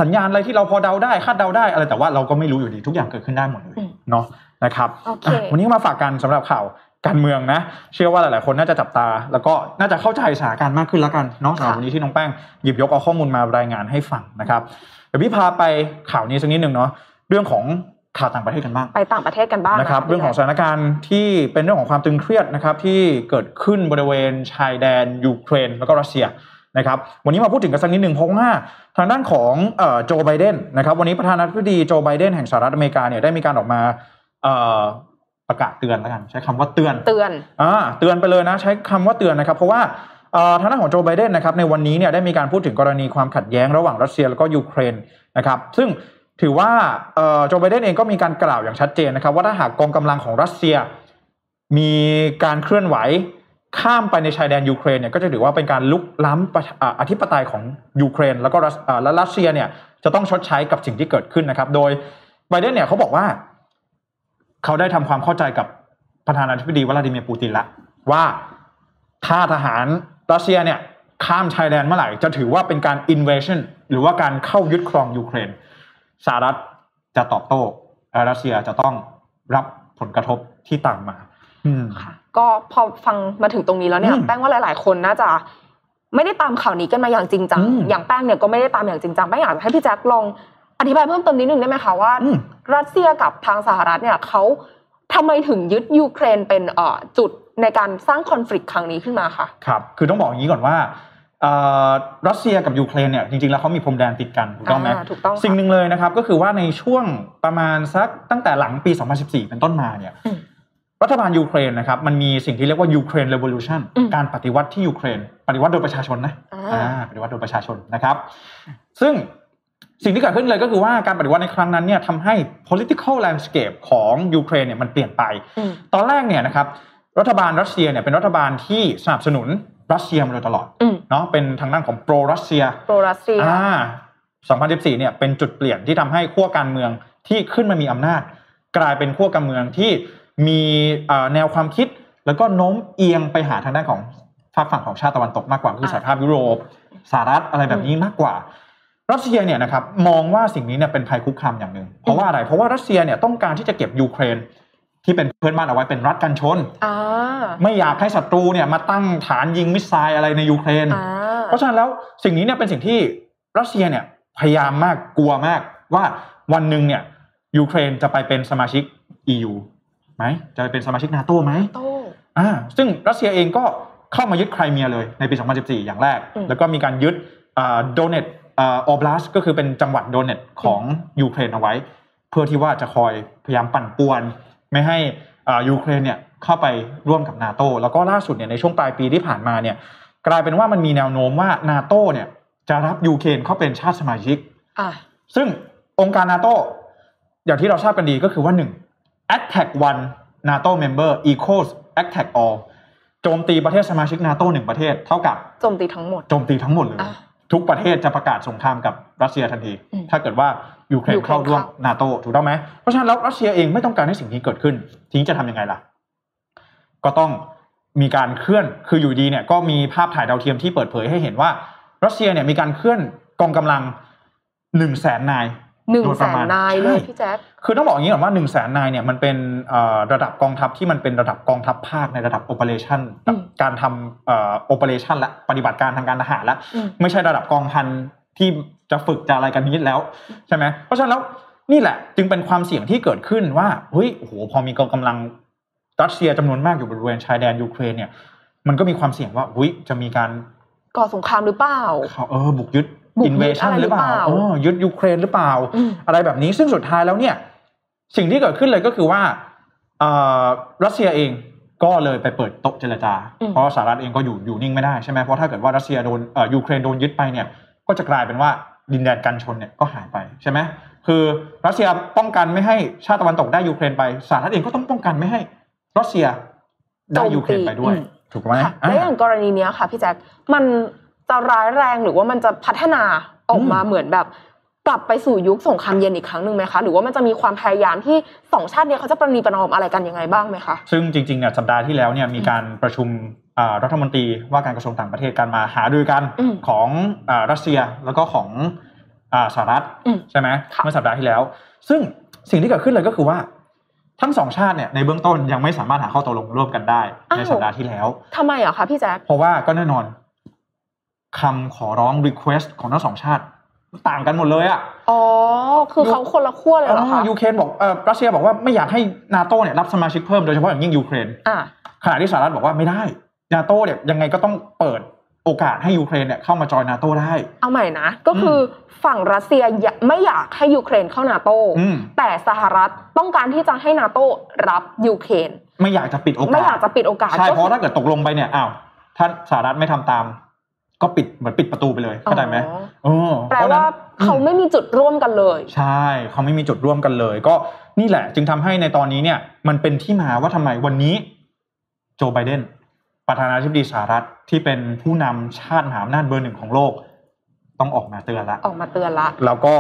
สัญญาณอะไรที่เราพอเดาได้คาดเดาได้อะไรแต่ว่าเราก็ไม่รู้อยู่ดีทุกอย่างเกิดขึ้นได้หมดเลยอืมเนาะนะครับโอเคอะวันนี้มาฝากกันสำหรับข่าวการเมืองนะ เชื่อว่าหลายๆ คนน่าจะจับตา แล้วก็น่าจะเข้าใจสถานการณ์มากขึ้นแล้วกันเนาะสำหรับวันนี้ที่น้องแป้งหยิบยกเอาข้อมูลมารายงานให้ฟังนะครับเดี๋ยวพี่พาไปข่าวนี้สักนิดหนึ่งเนาะเรื่องของข่าวต่างประเทศกันบ้างไปต่างประเทศกันบ้างนะครับะเรื่องของสถานการณ์ที่เป็นเรื่องของความตึงเครียดนะครับ ที่เกิดขึ้นบริเวณชายแดนยูเครนแล้วก็รัสเซียนะครับ วันนี้มาพูดถึงกันสักนิดหนึ่งเพราะว่า ทางด้านของเอ่อโจไบเดนนะครับวันนี้ประธานาธิบดีโจไบเดนแห่งสหรัฐอเมริกาเนี่ยได้มีการออกมาเอ่อประกาศเตือนแล้วกันใช้คำว่าเตือนเตือนอ่าเตือนไปเลยนะใช้คำว่าเตือนนะครับ เพราะว่าเอ่อทางด้านของโจไบเดนนะครับในวันนี้เนี่ยได้มีการพูดถึงกรณีความขัดแย้งระหว่างรัสเซียแล้วก็ยูเครนนะครับซึ่งถือว่าเอ่อโจไบเดนเองก็มีการกล่าวอย่างชัดเจนนะครับ ว่าถ้าหากกองกำลังของรัสเซียมีการเคลื่อนไหว ข้ามไปในชายแดนยูเครนเนี่ยก็จะถือว่าเป็นการรุกล้ำอธิปไตยของยูเครน แล้วก็รัสและรัสเซียเนี่ยจะต้องชดใช้กับสิ่งที่เกิดขึ้นนะครับ โดยไบเดนเนี่ยเขาบอกว่า เขาได้ทำความเข้าใจกับประธานาธิบดีวลาดิเมียร์ปูตินละว่าถ้าทหารรัสเซียเนี่ยข้ามชายแดนเมื่อไหร่ จะถือว่าเป็นการ invasion หรือว่าการเข้ายึดครองยูเครนสหรัฐจะตอบโต้รัสเซียจะต้องรับผลกระทบที่ตามมา อืมค่ะ ก็พอฟังมาถึงตรงนี้แล้วเนี่ยอืมแป้งว่าหลาย ๆ คนน่าจะไม่ได้ตามข่าวนี้กันมาอย่างจริงจังอืมอย่างแป้งเนี่ยก็ไม่ได้ตามอย่างจริงจังแป้งอยากให้พี่แจ็คลองอธิบายเพิ่มเติมนิดนึงได้ไหมคะว่าอืมรัสเซียกับทางสหรัฐเนี่ยเขาทำไมถึงยึดยูเครนเป็นเอ่อจุดในการสร้างคอน FLICT ครั้งนี้ขึ้นมาค่ะครับคือต้องบอกอย่างนี้ก่อนว่าเอ่อรัสเซียกับยูเครนเนี่ยจริงๆ แล้วเขามีพรมแดนติดกันถูกต้องไหมอ่าถูกต้องค่ะสิ่งหนึ่งเลยนะครับก็คือว่าในช่วงประมาณสักตั้งแต่หลังปี 2014 เป็นต้นมาเนี่ยอืม รัฐบาลยูเครนนะครับมันมีสิ่งที่เรียกว่ายูเครนเร v o l u t i o n อืมการปฏิวัติที่ยูเครน ปฏิวัติโดยประชาชนนะอ่าอ่าปฏิวัติโดยประชาชนนะครับ ซึ่งสิ่งที่เกิดขึ้นเลยก็คือว่าการปฏิวัติในครั้งนั้นเนี่ยทำให้ political landscape ของยูเครนเนี่ยมันเปลี่ยนไปอืมตอนแรกเนี่ยนะครับรัฐบาลรัสเซียเนี่ยเป็นรัฐบาลที่สนับสนุนรัสเซียมาโดยตลอดอืมเนาะเป็นทางด้านของโปรรัสเซียโปรรัสเซียอ่า2014เนี่ยเป็นจุดเปลี่ยนที่ทำให้ขั้วการเมืองที่ขึ้นมามีอำนาจ กลายเป็นขั้วการเมืองที่ มีเอ่อแนวความคิด แล้วก็โน้มเอียงไปหาทางด้านของฝากฝั่งของชาติตะวันตกมากกว่าคืออ่าสหภาพยุโรปสหรัฐอะไรแบบนี้มากกว่า รัสเซียเนี่ยนะครับมองว่าสิ่งนี้เนี่ยเป็นภัยคุกคามอย่างหนึ่งเพราะว่าอะไร เพราะว่ารัสเซียเนี่ยต้องการที่จะเก็บยูเครนที่เป็นเพื่อนบ้านเอาไว้เป็นรัฐกันชนอ่าไม่อยากให้ศัตรูเนี่ยมาตั้งฐานยิงมิสไซล์อะไรในยูเครนอ่าเพราะฉะนั้นแล้วสิ่งนี้เนี่ยเป็นสิ่งที่รัสเซียเนี่ยพยายามมากกลัวมากว่าวันหนึ่งเนี่ยยูเครนจะไปเป็นสมาชิก EU ไหมจะไปเป็นสมาชิกนาโต้ไหมโตอ่าซึ่งรัสเซียเองก็เข้ามายึดไครเมียเลยในปี 2014 อย่างแรกอืมแล้วก็มีการยึดโดเนตสก์ oblast ก็คือเป็นจังหวัดโดเนตสก์ของยูเครนเอาไว้ เพื่อที่ว่าจะคอยพยายามปั่นป่วน ไม่ให้อ่ายูเครนเนี่ยเข้าไปร่วมกับนาโตแล้วก็ล่าสุดเนี่ยในช่วงปลายปีที่ผ่านมาเนี่ยกลายเป็นว่ามันมีแนวโน้มว่านาโตเนี่ยจะรับยูเครนเข้าเป็นชาติสมาชิกอ่าซึ่งองค์การนาโตอย่างที่เราทราบกันดีก็คือว่า 1. Attack one NATO member equals attack all โจมตีประเทศสมาชิกนาโตหนึ่งประเทศเท่ากับโจมตีทั้งหมดโจมตีทั้งหมดเลยอะทุกประเทศจะประกาศสงครามกับรัสเซียทันทีอืมถ้าเกิดว่ายูเครนยูเครนเข้าร่วมเข้านาโตถูกต้องไหมเพราะฉะนั้นแล้วรัสเซียเองไม่ต้องการให้สิ่งนี้เกิดขึ้นทีนี้จะทำยังไงล่ะ ก็ต้องมีการเคลื่อนคืออยู่ดีเนี่ยก็มีภาพถ่ายดาวเทียมที่เปิดเผยให้เห็นว่า รัสเซียเนี่ยมีการเคลื่อนกองกำลังหนึ่งแสนนาย หนึ่งแสนนายโดยแสประมาณเลยใช่พี่แจ๊คคือต้องบอกอย่างนี้ก่อนว่าหนึ่งแสนนายเนี่ยมันเป็นเอ่อระดับกองทัพที่มันเป็นระดับกองทัพภาคในระดับ operation อืมการทำเอ่อ operation และปฏิบัติการทางการทหารและอืมไม่ใช่ระดับกองพันที่จะฝึกจะอะไรกันนี้แล้วใช่ไหมเพราะฉะนั้นแล้วนี่แหละ จึงเป็นความเสี่ยงที่เกิดขึ้นว่าเฮ้ยโอ้โหพอมีกองกำลังรัสเซียจำนวนมากอยู่บริเวณชายแดนยูเครนเนี่ยมันก็มีความเสี่ยงว่าอุ้ยจะมีการก่อสงครามหรือเปล่าเขาเออบุกยึดบุกยึด invasion อะไรหรือเปล่าหรือเปล่าเออยึดยูเครนหรือเปล่าอืมอะไรแบบนี้ซึ่งสุดท้ายแล้วเนี่ย สิ่งที่เกิดขึ้นเลยก็คือว่าเอ่อรัสเซียเองก็เลยไปเปิดโต๊ะเจรจาอืมเพราะว่าสหรัฐเองก็อยู่อยู่นิ่งไม่ได้ใช่ไหมเพราะถ้าเกิดว่ารัสเซียโดนเอ่อยูเครนโดนยึดไปเนี่ย ก็จะกลายเป็นว่าดินแดนกันชนเนี่ยก็หายไปใช่ไหมคือรัสเซียป้องกันไม่ให้ชาติตะวันตกได้ยูเครนไปสหรัฐเองก็ต้องป้องกันไม่ให้รัสเซียได้ยูเครนไปด้วยอืมถูกไหมค่ะอ่าแล้วอย่างกรณีเนี้ยค่ะพี่แจ๊คมัน จะร้ายแรงหรือว่ามันจะพัฒนาออกมาอืมเหมือนแบบกลับไปสู่ยุคสงครามเย็นอีกครั้งหนึ่งไหมคะ หรือว่ามันจะมีความพยายามที่สองชาติเนี้ยเขาจะประนีประนอมอะไรกันยังไงบ้างไหมคะ ซึ่งจริงๆเนี่ยสัปดาห์ที่แล้วเนี่ยมีการประชุมอ่ารัฐมนตรีว่าการกระทรวงต่างประเทศกันมาหารือกันอืมของอ่ารัสเซียแล้วก็ของอ่าสหรัฐอืมใช่ไหมค่ะเมื่อสัปดาห์ที่แล้ว ซึ่งสิ่งที่เกิดขึ้นเลยก็คือว่าทั้งสองชาติเนี่ยในเบื้องต้นยังไม่สามารถหาข้อตกลงร่วมกันได้ในสัปดาห์ที่แล้วทำไมอะคะพี่แจ๊คเพราะว่าก็แน่นอน คำขอร้อง request ของทั้งสองชาติต่างกันหมดเลยอะอ๋อ คือเขาคนละขั้วเลยเหรอคะยูเครนบอกเออรัสเซียบอกว่าไม่อยากให้นาโตเนี่ยรับสมาชิกเพิ่มโดยเฉพาะอย่างยิ่งยูเครนอะขณะที่สหรัฐบอกว่าไม่ได้นาโตเนี่ยยังไงก็ต้องเปิดโอกาสให้ยูเครนเนี่ยเข้ามาจอยนาโตได้ เอาใหม่นะ ก็คืออฝั่งรัสเซียอยากไม่อยากให้ยูเครนเข้านาโตอืมแต่สหรัฐต้องการที่จะให้นาโตรับยูเครน ไม่อยากจะปิดโอกาส ไม่อยากจะปิดโอกาส ใช่ก็เพราะถ้าเกิดตกลงไปเนี่ย อ้าว ถ้าสหรัฐไม่ทำตาม ก็ปิดเหมือนปิดประตูไปเลยเข้าใจไหมอ๋อเออแปลเพระว่านั้นเขาไม่มีจุดร่วมกันเลย ใช่เขาไม่มีจุดร่วมกันเลย ก็นี่แหละ จึงทำให้ในตอนนี้เนี่ย มันเป็นที่มาว่าทำไมวันนี้ โจไบเดนประธานาธิบดีสหรัฐที่เป็นผู้นำชาติมหาอำนาจเบอร์หนึ่งของโลก ต้องออกมาเตือนละออกมาเตือนละ แล้วก็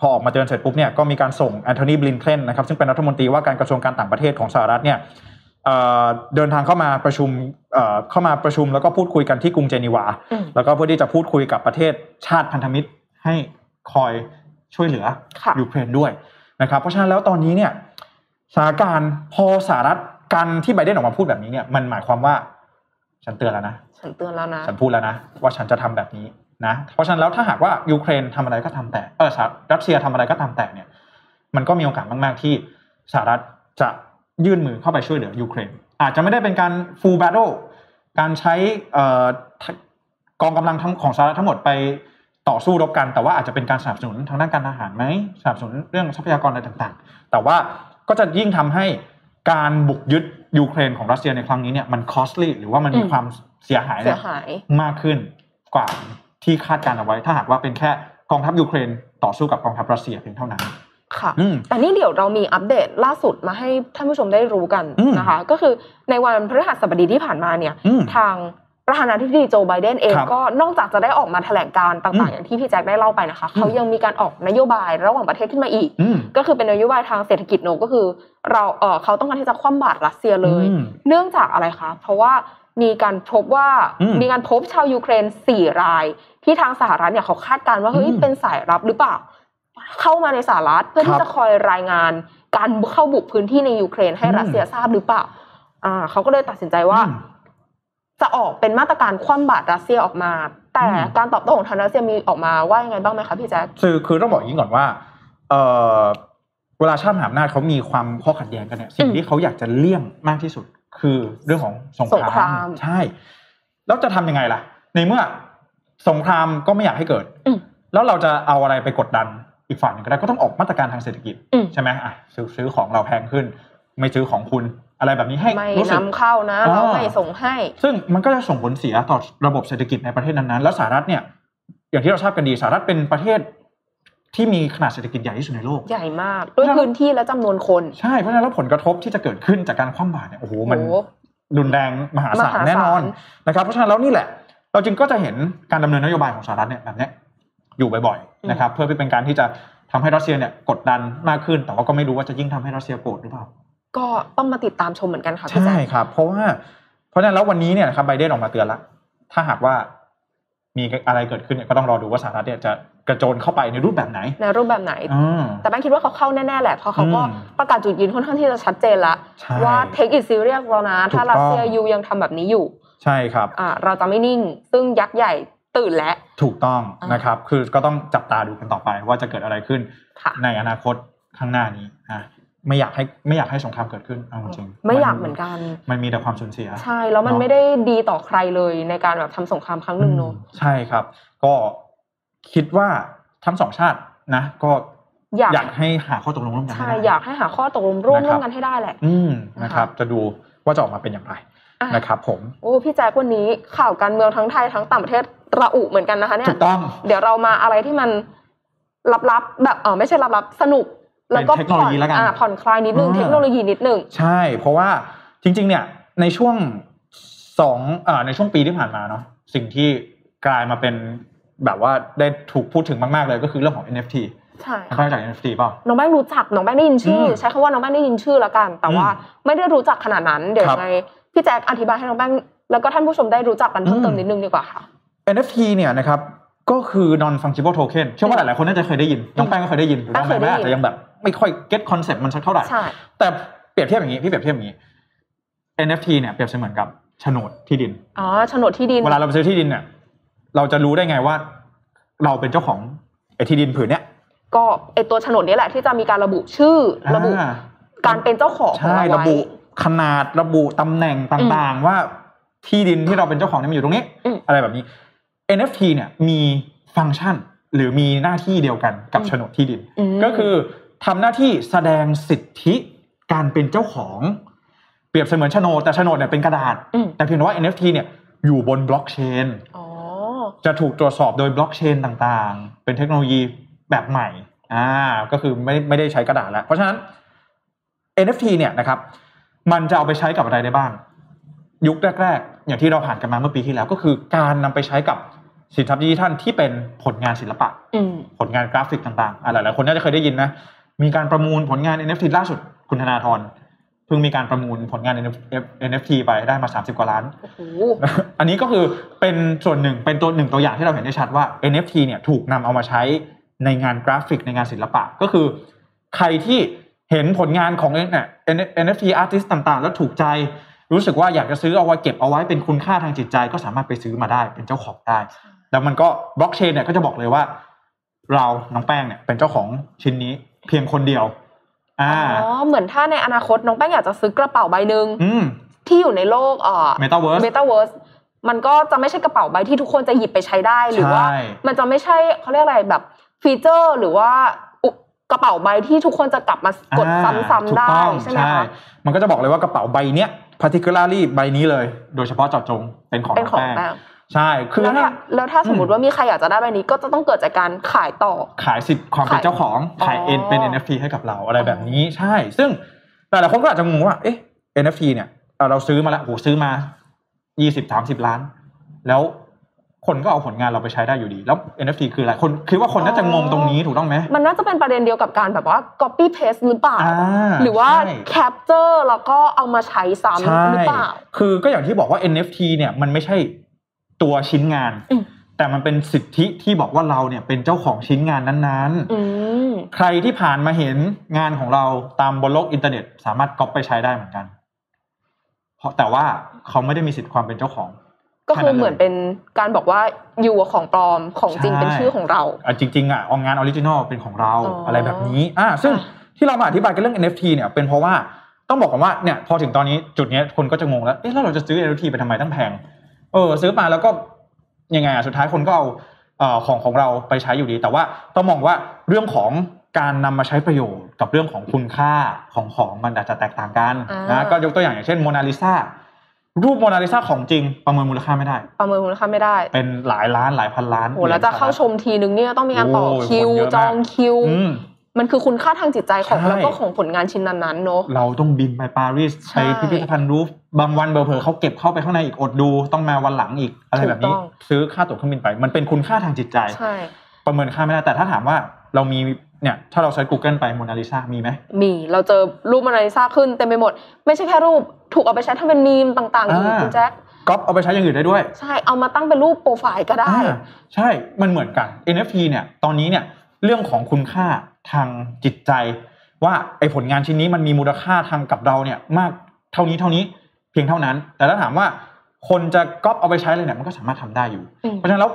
พอออกมาเตือนเสร็จปุ๊บเนี่ยก็มีการส่งแอนโทนีบลินเคนนะครับซึ่งเป็นรัฐมนตรีว่าการกระทรวงการต่างประเทศของสหรัฐเนี่ย เอ่อเดินทางเข้ามาประชุมเอ่อเข้ามาประชุมแล้วก็พูดคุยกันที่กรุงเจนีวาอืมแล้วก็เพื่อที่จะพูดคุยกับประเทศชาติพันธมิตรให้คอยช่วยเหลือค่ะยูเครนด้วยนะครับ เพราะฉะนั้นแล้วตอนนี้เนี่ยสถานการณ์พอสหรัฐการที่ไบเดนออกมาพูดแบบนี้เนี่ยมันหมายความว่า ฉันเตือนแล้วนะฉันเตือนแล้วนะฉันพูดแล้วนะว่าฉันจะทำแบบนี้นะเพราะฉะนั้นแล้วถ้าหากว่ายูเครนทำอะไรก็ทำแต่เออสหรัสเซียทำอะไรก็ตามแต่เนี่ย มันก็มีโอกาสมาก ๆ ที่สหรัฐจะ ยื่นมือเข้าไปช่วยเหลือยูเครนอาจจะไม่ได้เป็นการ full battle การใช้เอ่อกองกำลังทั้งของสหรัฐทั้งหมดไปต่อสู้รบกัน แต่ว่าอาจจะเป็นการสนับสนุนทางด้านการทหารไหมสนับสนุนเรื่องทรัพยากรอะไรต่างๆ แต่ว่าก็จะยิ่งทำให้การบุกยึดยูเครนของรัสเซียในครั้งนี้เนี่ยมัน costly หรือว่ามันมีอืมความเสียหายเนี่ยเสียหายมากขึ้นกว่าที่คาดการณ์เอาไว้ ถ้าหากว่าเป็นแค่กองทัพยูเครนต่อสู้กับกองทัพรัสเซียเพียงเท่านั้น ค่ะอืมแต่นี่เดี๋ยวเรามีอัปเดตล่าสุดมาให้ท่านผู้ชมได้รู้กันอืมนะคะ ก็คือในวันพฤหัสบดีที่ผ่านมาเนี่ยอืมทางประธานาธิบดีโจไบเดนเองครับก็นอกจากจะได้ออกมาแถลงการต่างอืๆมอย่างที่พี่แจ็คได้เล่าไปนะคะ เขายังมีการออกนโยบายระหว่างประเทศขึ้นมาอีกอืมก็คือเป็นนโยบายทางเศรษฐกิจโนก็คือ เราเออเขาต้องการที่จะคว่ำบาตรรัสเซียเลยอืมเนื่องจากอะไรคะ เพราะว่ามีการพบว่าอืมมีการพบชาวยูเครนสี่ราย ที่ทางสหรัฐเนี่ยเขาคาดการณ์ว่าเฮ้ยอืมเป็นสายลับหรือเปล่า เข้ามาในสหรัฐเพื่อครัที่บจะคอยรายงานการเข้าบุกพื้นที่ในยูเครนให้อืมรัสเซียทราบหรือเปล่า อ่า เขาก็เลยตัดสินใจว่าอืมจะออกเป็นมาตรการคว่ำบาตรรัสเซียออกมา แต่อืมการตอบโต้ของทางรัสเซียมีออกมาว่ายังไงบ้างไหมคะพี่แจ๊คคือคือต้องบอกอย่างนี้ก่อนว่า เออเวลาชาติมหาอำนาจเขามีความข้อขัดแย้งกันเนี่ยสิ่งที่เขาอยากจะเลี่ยงมากที่สุด คือเรื่องของสงสงคครารามมใช่ แล้วจะทำยังไงล่ะ ในเมื่อสงครามก็ไม่อยากให้เกิดอืมแล้วเราจะเอาอะไรไปกดดัน อีกฝ่ายหนึงก็ได้ก็ต้องออกมาตรการทางเศรษฐกิจอืมใช่ไหมอะซื้อซื้อของเราแพงขึ้น ไม่ซื้อของคุณอะไรแบบนี้ให้ไม่รู้สึกนำเข้านะอ่าเราไม่ส่งให้ ซึ่งมันก็จะส่งผลเสียต่อระบบเศรษฐกิจในประเทศนั้นๆแล้วสหรัฐเนี่ย อย่างที่เราทราบกันดีสหรัฐเป็นประเทศที่มีขนาดเศรษฐกิจใหญ่ที่สุดในโลก ใหญ่มาก ด้วยพื้นที่และจำนวนคน ใช่เพราะฉะนั้นแล้วผลกระทบที่จะเกิดขึ้นจากการคว่ำบาตรเนี่ยโอ้โหมันโอ้โหรุนแรงมหาศาลมหาศาลแน่นอนนะครับเพราะฉะนั้นแล้วนี่แหละ เราจึงก็จะเห็นการดำเนินนโยบายของสหรัฐเนี่ยแบบเนี้ย อยู่บ่อยๆนะครับเพื่อเป็นการที่จะทำให้รัสเซียเนี่ยกดดันมากขึ้น แต่ว่าก็ไม่รู้ว่าจะยิ่งทำให้รัสเซียโกรธหรือเปล่า ก็ต้องมาติดตามชมเหมือนกันค่ะพี่ใช่แจ๊คครับ เพราะว่าเพราะฉะนั้นแล้ววันนี้เนี่ยนะครับไบเดนออกมาเตือนละถ้าหากว่ามีอะไรเกิดขึ้นเนี่ยก็ต้องรอดูว่าสหรัฐเนี่ยจะกระโจนเข้าไปในรูปแบบไหน ในรูปแบบไหนอืมแต่แป้งคิดว่าเขาเข้าแน่ๆแหละเพราะเขาก็อืมประกาศจุดยืนค่อนข้างที่จะชัดเจนละใช่ว่า take it serious แล้วนะ ถ้าถูกต้องรัสเซียยูยังทำแบบนี้อยู่ ใช่ครับอ่าเราจะไม่นิ่ง ซึ่งยักษ์ใหญ่ ตื่นแล้วถูกต้องอ่านนะครับ คือก็ต้องจับตาดูกันต่อไปว่าจะเกิดอะไรขึ้นค่ะในอนาคตข้างหน้านี้อะไม่อยากให้ไม่อยากให้สงครามเกิดขึ้นเอาจริงๆไม่อยากเหมือนกัน มันมีแต่ความสูญเสีย ใช่แล้วมันเนอะไม่ได้ดีต่อใครเลยในการแบบทำสงครามครั้งหนึ่งเนอะอืมใช่ครับ ก็คิดว่าทั้งสองชาตินะ ก็อยากอยากให้หาข้อตกลงร่วมกันให้ใช่ได้อยากให้หาข้อตกลงร่วมนะครับร่วมกันให้ได้แหละ อืมนะคะนะครับ จะดูว่าจะออกมาเป็นอย่างไรอะ นะครับผมโอ้พี่แจ๊ควันนี้ข่าวการเมืองทั้งไทยทั้งต่างประเทศระอุเหมือนกันนะคะเนี่ถูยกต้องเดี๋ยวเรามาอะไรที่มันลับๆแบบเออไม่ใช่ลับๆสนุก แล้วก็เป็นเทคโนโลยีแล้วกันอ่าผ่อนคลายนิดนึงอ่าเทคโนโลยีนิดนึงใช่ เพราะว่าจริง ๆ เนี่ยในช่วงสองอ่าในช่วงปีที่ผ่านมาเนาะสิ่งที่กลายมาเป็นแบบว่าได้ถูกพูดถึงมากๆเลยก็คือเรื่องของ NFT ใช่เข้าใจจาก NFT เปล่าน้องแป้งรู้จักน้องแป้งได้ยินชื่ออมใช้คำว่าน้องแป้งได้ยินชื่อแล้วกัน แต่ว่าไม่ได้รู้จักขนาดนั้น เดี๋ยวครับยังไง พี่แจ๊คอธิบายให้น้องแป้งแล้วก็ท่านผู้ชมได้รู้จักกันเพิ่มเติมอืมนิดนึงดีกว่าค่ะ NFT เนี่ยนะครับก็คือ non fungible token เชื่อว่าหลายๆคนน่าจะเคยได้ยิน น้องแป้งก็เคยได้ยินหรือว่าแป้งเคแม่ยได้อายินจจะยังแบบ ไม่ค่อย get concept มันสักเท่าไหร่ใช่แต่เปรียบเทียบอย่างนี้พี่เปรียบเทียบอย่างนี้ NFT เนี่ยเปรียบเสมือนกับโฉนดที่ดินอ๋อโฉนดที่ดินเวลาเราไปซื้อที่ดินเนี่ยเราจะรู้ได้ไงว่า เราเป็นเจ้าของไอ้ที่ดินผืนเนี้ยก็ไอตัวโฉนดนี้แหละที่จะมีการระบุชื่อระบุอ่าการเป็นเจ้าของของใช่เราระไว้บุ ขนาดระบุตำแหน่งต่างๆ ว่าที่ดินที่เราเป็นเจ้าของเนี่ยมันอยู่ตรงนี้อืมอะไรแบบนี้ NFT เนี่ยมีฟังก์ชันหรือมีหน้าที่เดียวกันกับอืมโฉนดที่ดินมก็คือทำหน้าที่แสดงสิทธิการเป็นเจ้าของ เปรียบเสมือนโฉนดแต่โฉนดเนี่ยเป็นกระดาษมแต่เพียงแต่ว่า NFT เนี่ยอยู่บนบล็อกเชนอ๋อจะถูกตรวจสอบโดยบล็อกเชนต่างๆ เป็นเทคโนโลยีแบบใหม่อ่าก็คือไม่ไม่ได้ใช้กระดาษแล้ว เพราะฉะนั้น NFT เนี่ยนะครับ มันจะเอาไปใช้กับอะไรได้บ้าง ยุคแรก ๆ อย่างที่เราผ่านกันมาเมื่อปีที่แล้ว ก็คือการนำไปใช้กับสินทรัพย์ดิจิทัลที่เป็นผลงานศิลปะอืมผลงานกราฟิกต่างๆอะหลายๆคนน่าจะเคยได้ยินนะมีการประมูลผลงาน NFT ล่าสุดคุณธนาธรเพิ่งมีการประมูลผลงาน NFT ไปได้มา 30 กว่าล้านโอ้โหอันนี้ก็คือเป็นส่วนหนึ่งเป็นตัวหนึ่งตัวอย่างที่เราเห็นได้ชัดว่า NFT เนี่ยถูกนำเอามาใช้ในงานกราฟิกในงานศิลปะ ก็คือ ใครที่ เห็นผลงานของเนี่ย NFT artist ต่างๆ แล้วถูกใจ รู้สึกว่าอยากจะซื้อเอาไว้เก็บเอาไว้เป็นคุณค่าทางจิตใจ ก็สามารถไปซื้อมาได้เป็นเจ้าของได้ แล้วมันก็บล็อกเชนเนี่ยก็จะบอกเลยว่า เราน้องแป้งเนี่ยเป็นเจ้าของชิ้นนี้เพียงคนเดียวอ่าอ๋อเหมือนถ้าในอนาคตน้องแป้งอยากจะซื้อกระเป๋าใบหนึ่งอืมที่อยู่ในโลกเอ่อ Metaverse เมตาเวิร์สมันก็จะไม่ใช่กระเป๋าใบที่ทุกคนจะหยิบไปใช้ได้หรือว่าใช่มันจะไม่ใช่เขาเรียกอะไรแบบฟีเจอร์หรือว่าอุ กระเป๋าใบที่ทุกคนจะกลับมากดอ่าซ้ำๆกได้ถูกต้องใช่ไหมคะมันก็จะบอกเลยว่ากระเป๋าใบเนี้ย particularly ใบนี้เลย โดยเฉพาะเจาะจงเป็นของเป็นของแป้งแป้งใช่ คือแล้วถ้าถ้าแล้วถ้าสมมอืติมว่ามีใครอยากจะได้ใบนี้ก็จะต้องเกิดจากการขายต่อ ขายสิทธิ์ความเป็นขายเจ้าของ ขายอ๋อเอ็นเป็น NFT ให้กับเราอะไรแบบนี้ ใช่ ซึ่งแต่ละคนก็อาจจะงงว่า เอ๊ะ NFT เนี่ยเอ่อเราซื้อมาแล้วโอ้โหซื้อมายี่สิบสามสิบล้าน แล้ว คนก็เอาผลงานเราไปใช้ได้อยู่ดี แล้ว NFT คืออะไรคนคิดว่าคนน่าจะงงตรงนี้ถูกต้องไหมมันน่าจะเป็นประเด็นเดียวกับการแบบว่า copy paste หรือเปล่าอ่าหรือว่าใช่ capture แล้วก็เอามาใช้ซ้ำใช่หรือเปล่า คือก็อย่างที่บอกว่า NFT เนี่ยมันไม่ใช่ตัวชิ้นงานอืมแต่มันเป็นสิทธิที่บอกว่าเราเนี่ยเป็นเจ้าของชิ้นงานนั้นอืมๆใครที่ผ่านมาเห็นงานของเราตามบนโลกอินเทอร์เน็ต สามารถก๊อปไปใช้ได้เหมือนกัน เพราะแต่ว่าเขาไม่ได้มีสิทธิความเป็นเจ้าของ ก็คือเหมือนเป็นการบอกว่าอยู่ของปลอมของจริงใช่เป็นชื่อของเราอะจริงๆอะเอางาน original เป็นของเราอ๋อออะไรแบบนี้อ่าซึ่งอะที่เรามาอธิบายกันเรื่อง NFT เนี่ยเป็นเพราะว่าต้องบอกก่อนว่าเนี่ยพอถึงตอนนี้จุดเนี้ยคนก็จะงงแล้วเอ๊ะแล้วเราจะซื้อ NFT ไปทำไมตั้งแพงเออซื้อมาแล้วก็ยังไงอะสุดท้ายคนก็เอาเอ่อของของเราไปใช้อยู่ดี แต่ว่าต้องมองว่าเรื่องของการนำมาใช้ประโยชน์กับเรื่องของคุณค่าของของมันอาจจะแตกต่างกันอ่านนะก็ยกตัวอย่างอย่างเช่นโมนาลิซา รูปโมนาลิซาของจริงประเมินมูลค่าไม่ได้ ประเมินมูลค่าไม่ได้ เป็นหลายล้านหลายพันล้านโอ้แล้วจะเข้าชมทีนึงเนี่ยต้องมีการต่อโอ้ยคิวคนเยอะมากจองคิวอืมมันคือคุณค่าทางจิตใจของใช่แล้วก็ของผลงานชิ้นนั้นๆเนอะเราต้องบินไปปารีสใช่ไปพิพิธภัณฑ์รูฟบางวันเบอร์เพอเขาเก็บเข้าไปข้างในอีกอดดู ต้องมาวันหลังอีกอะไรแบบนี้ถูกต้องซื้อค่าตั๋วเครื่องบินไป มันเป็นคุณค่าทางจิตใจใช่ประเมินค่าไม่ได้แต่ถ้าถามว่าเรามี เนี่ยถ้าเราใช้ Google ไปโมนาลิซามีไหมมีเราเจอรูปมานาลิซาขึ้นเต็มไปหมด ไม่ใช่แค่รูปถูกเอาไปใช้ทำเป็นมีมต่างๆอีกอ่าคุณแจ็คก๊อปเอาไปใช้อย่างอื่นได้ด้วย ใช่เอามาตั้งเป็นรูปโปรไฟล์ก็ได้อ่าใช่มันเหมือนกัน NFT เนี่ยตอนนี้เนี่ยเรื่องของคุณค่าทางจิตใจ ว่าไอ้ผลงานชิ้นนี้มันมีมูลค่าทางกับเราเนี่ยมากเท่านี้เท่านี้เพียงเท่านั้น แต่ถ้าถามว่าคนจะก๊อปเอาไปใช้เลยเนี่ยมันก็สามารถทำได้อยู่อืมเพราะฉะนั้นแล้ว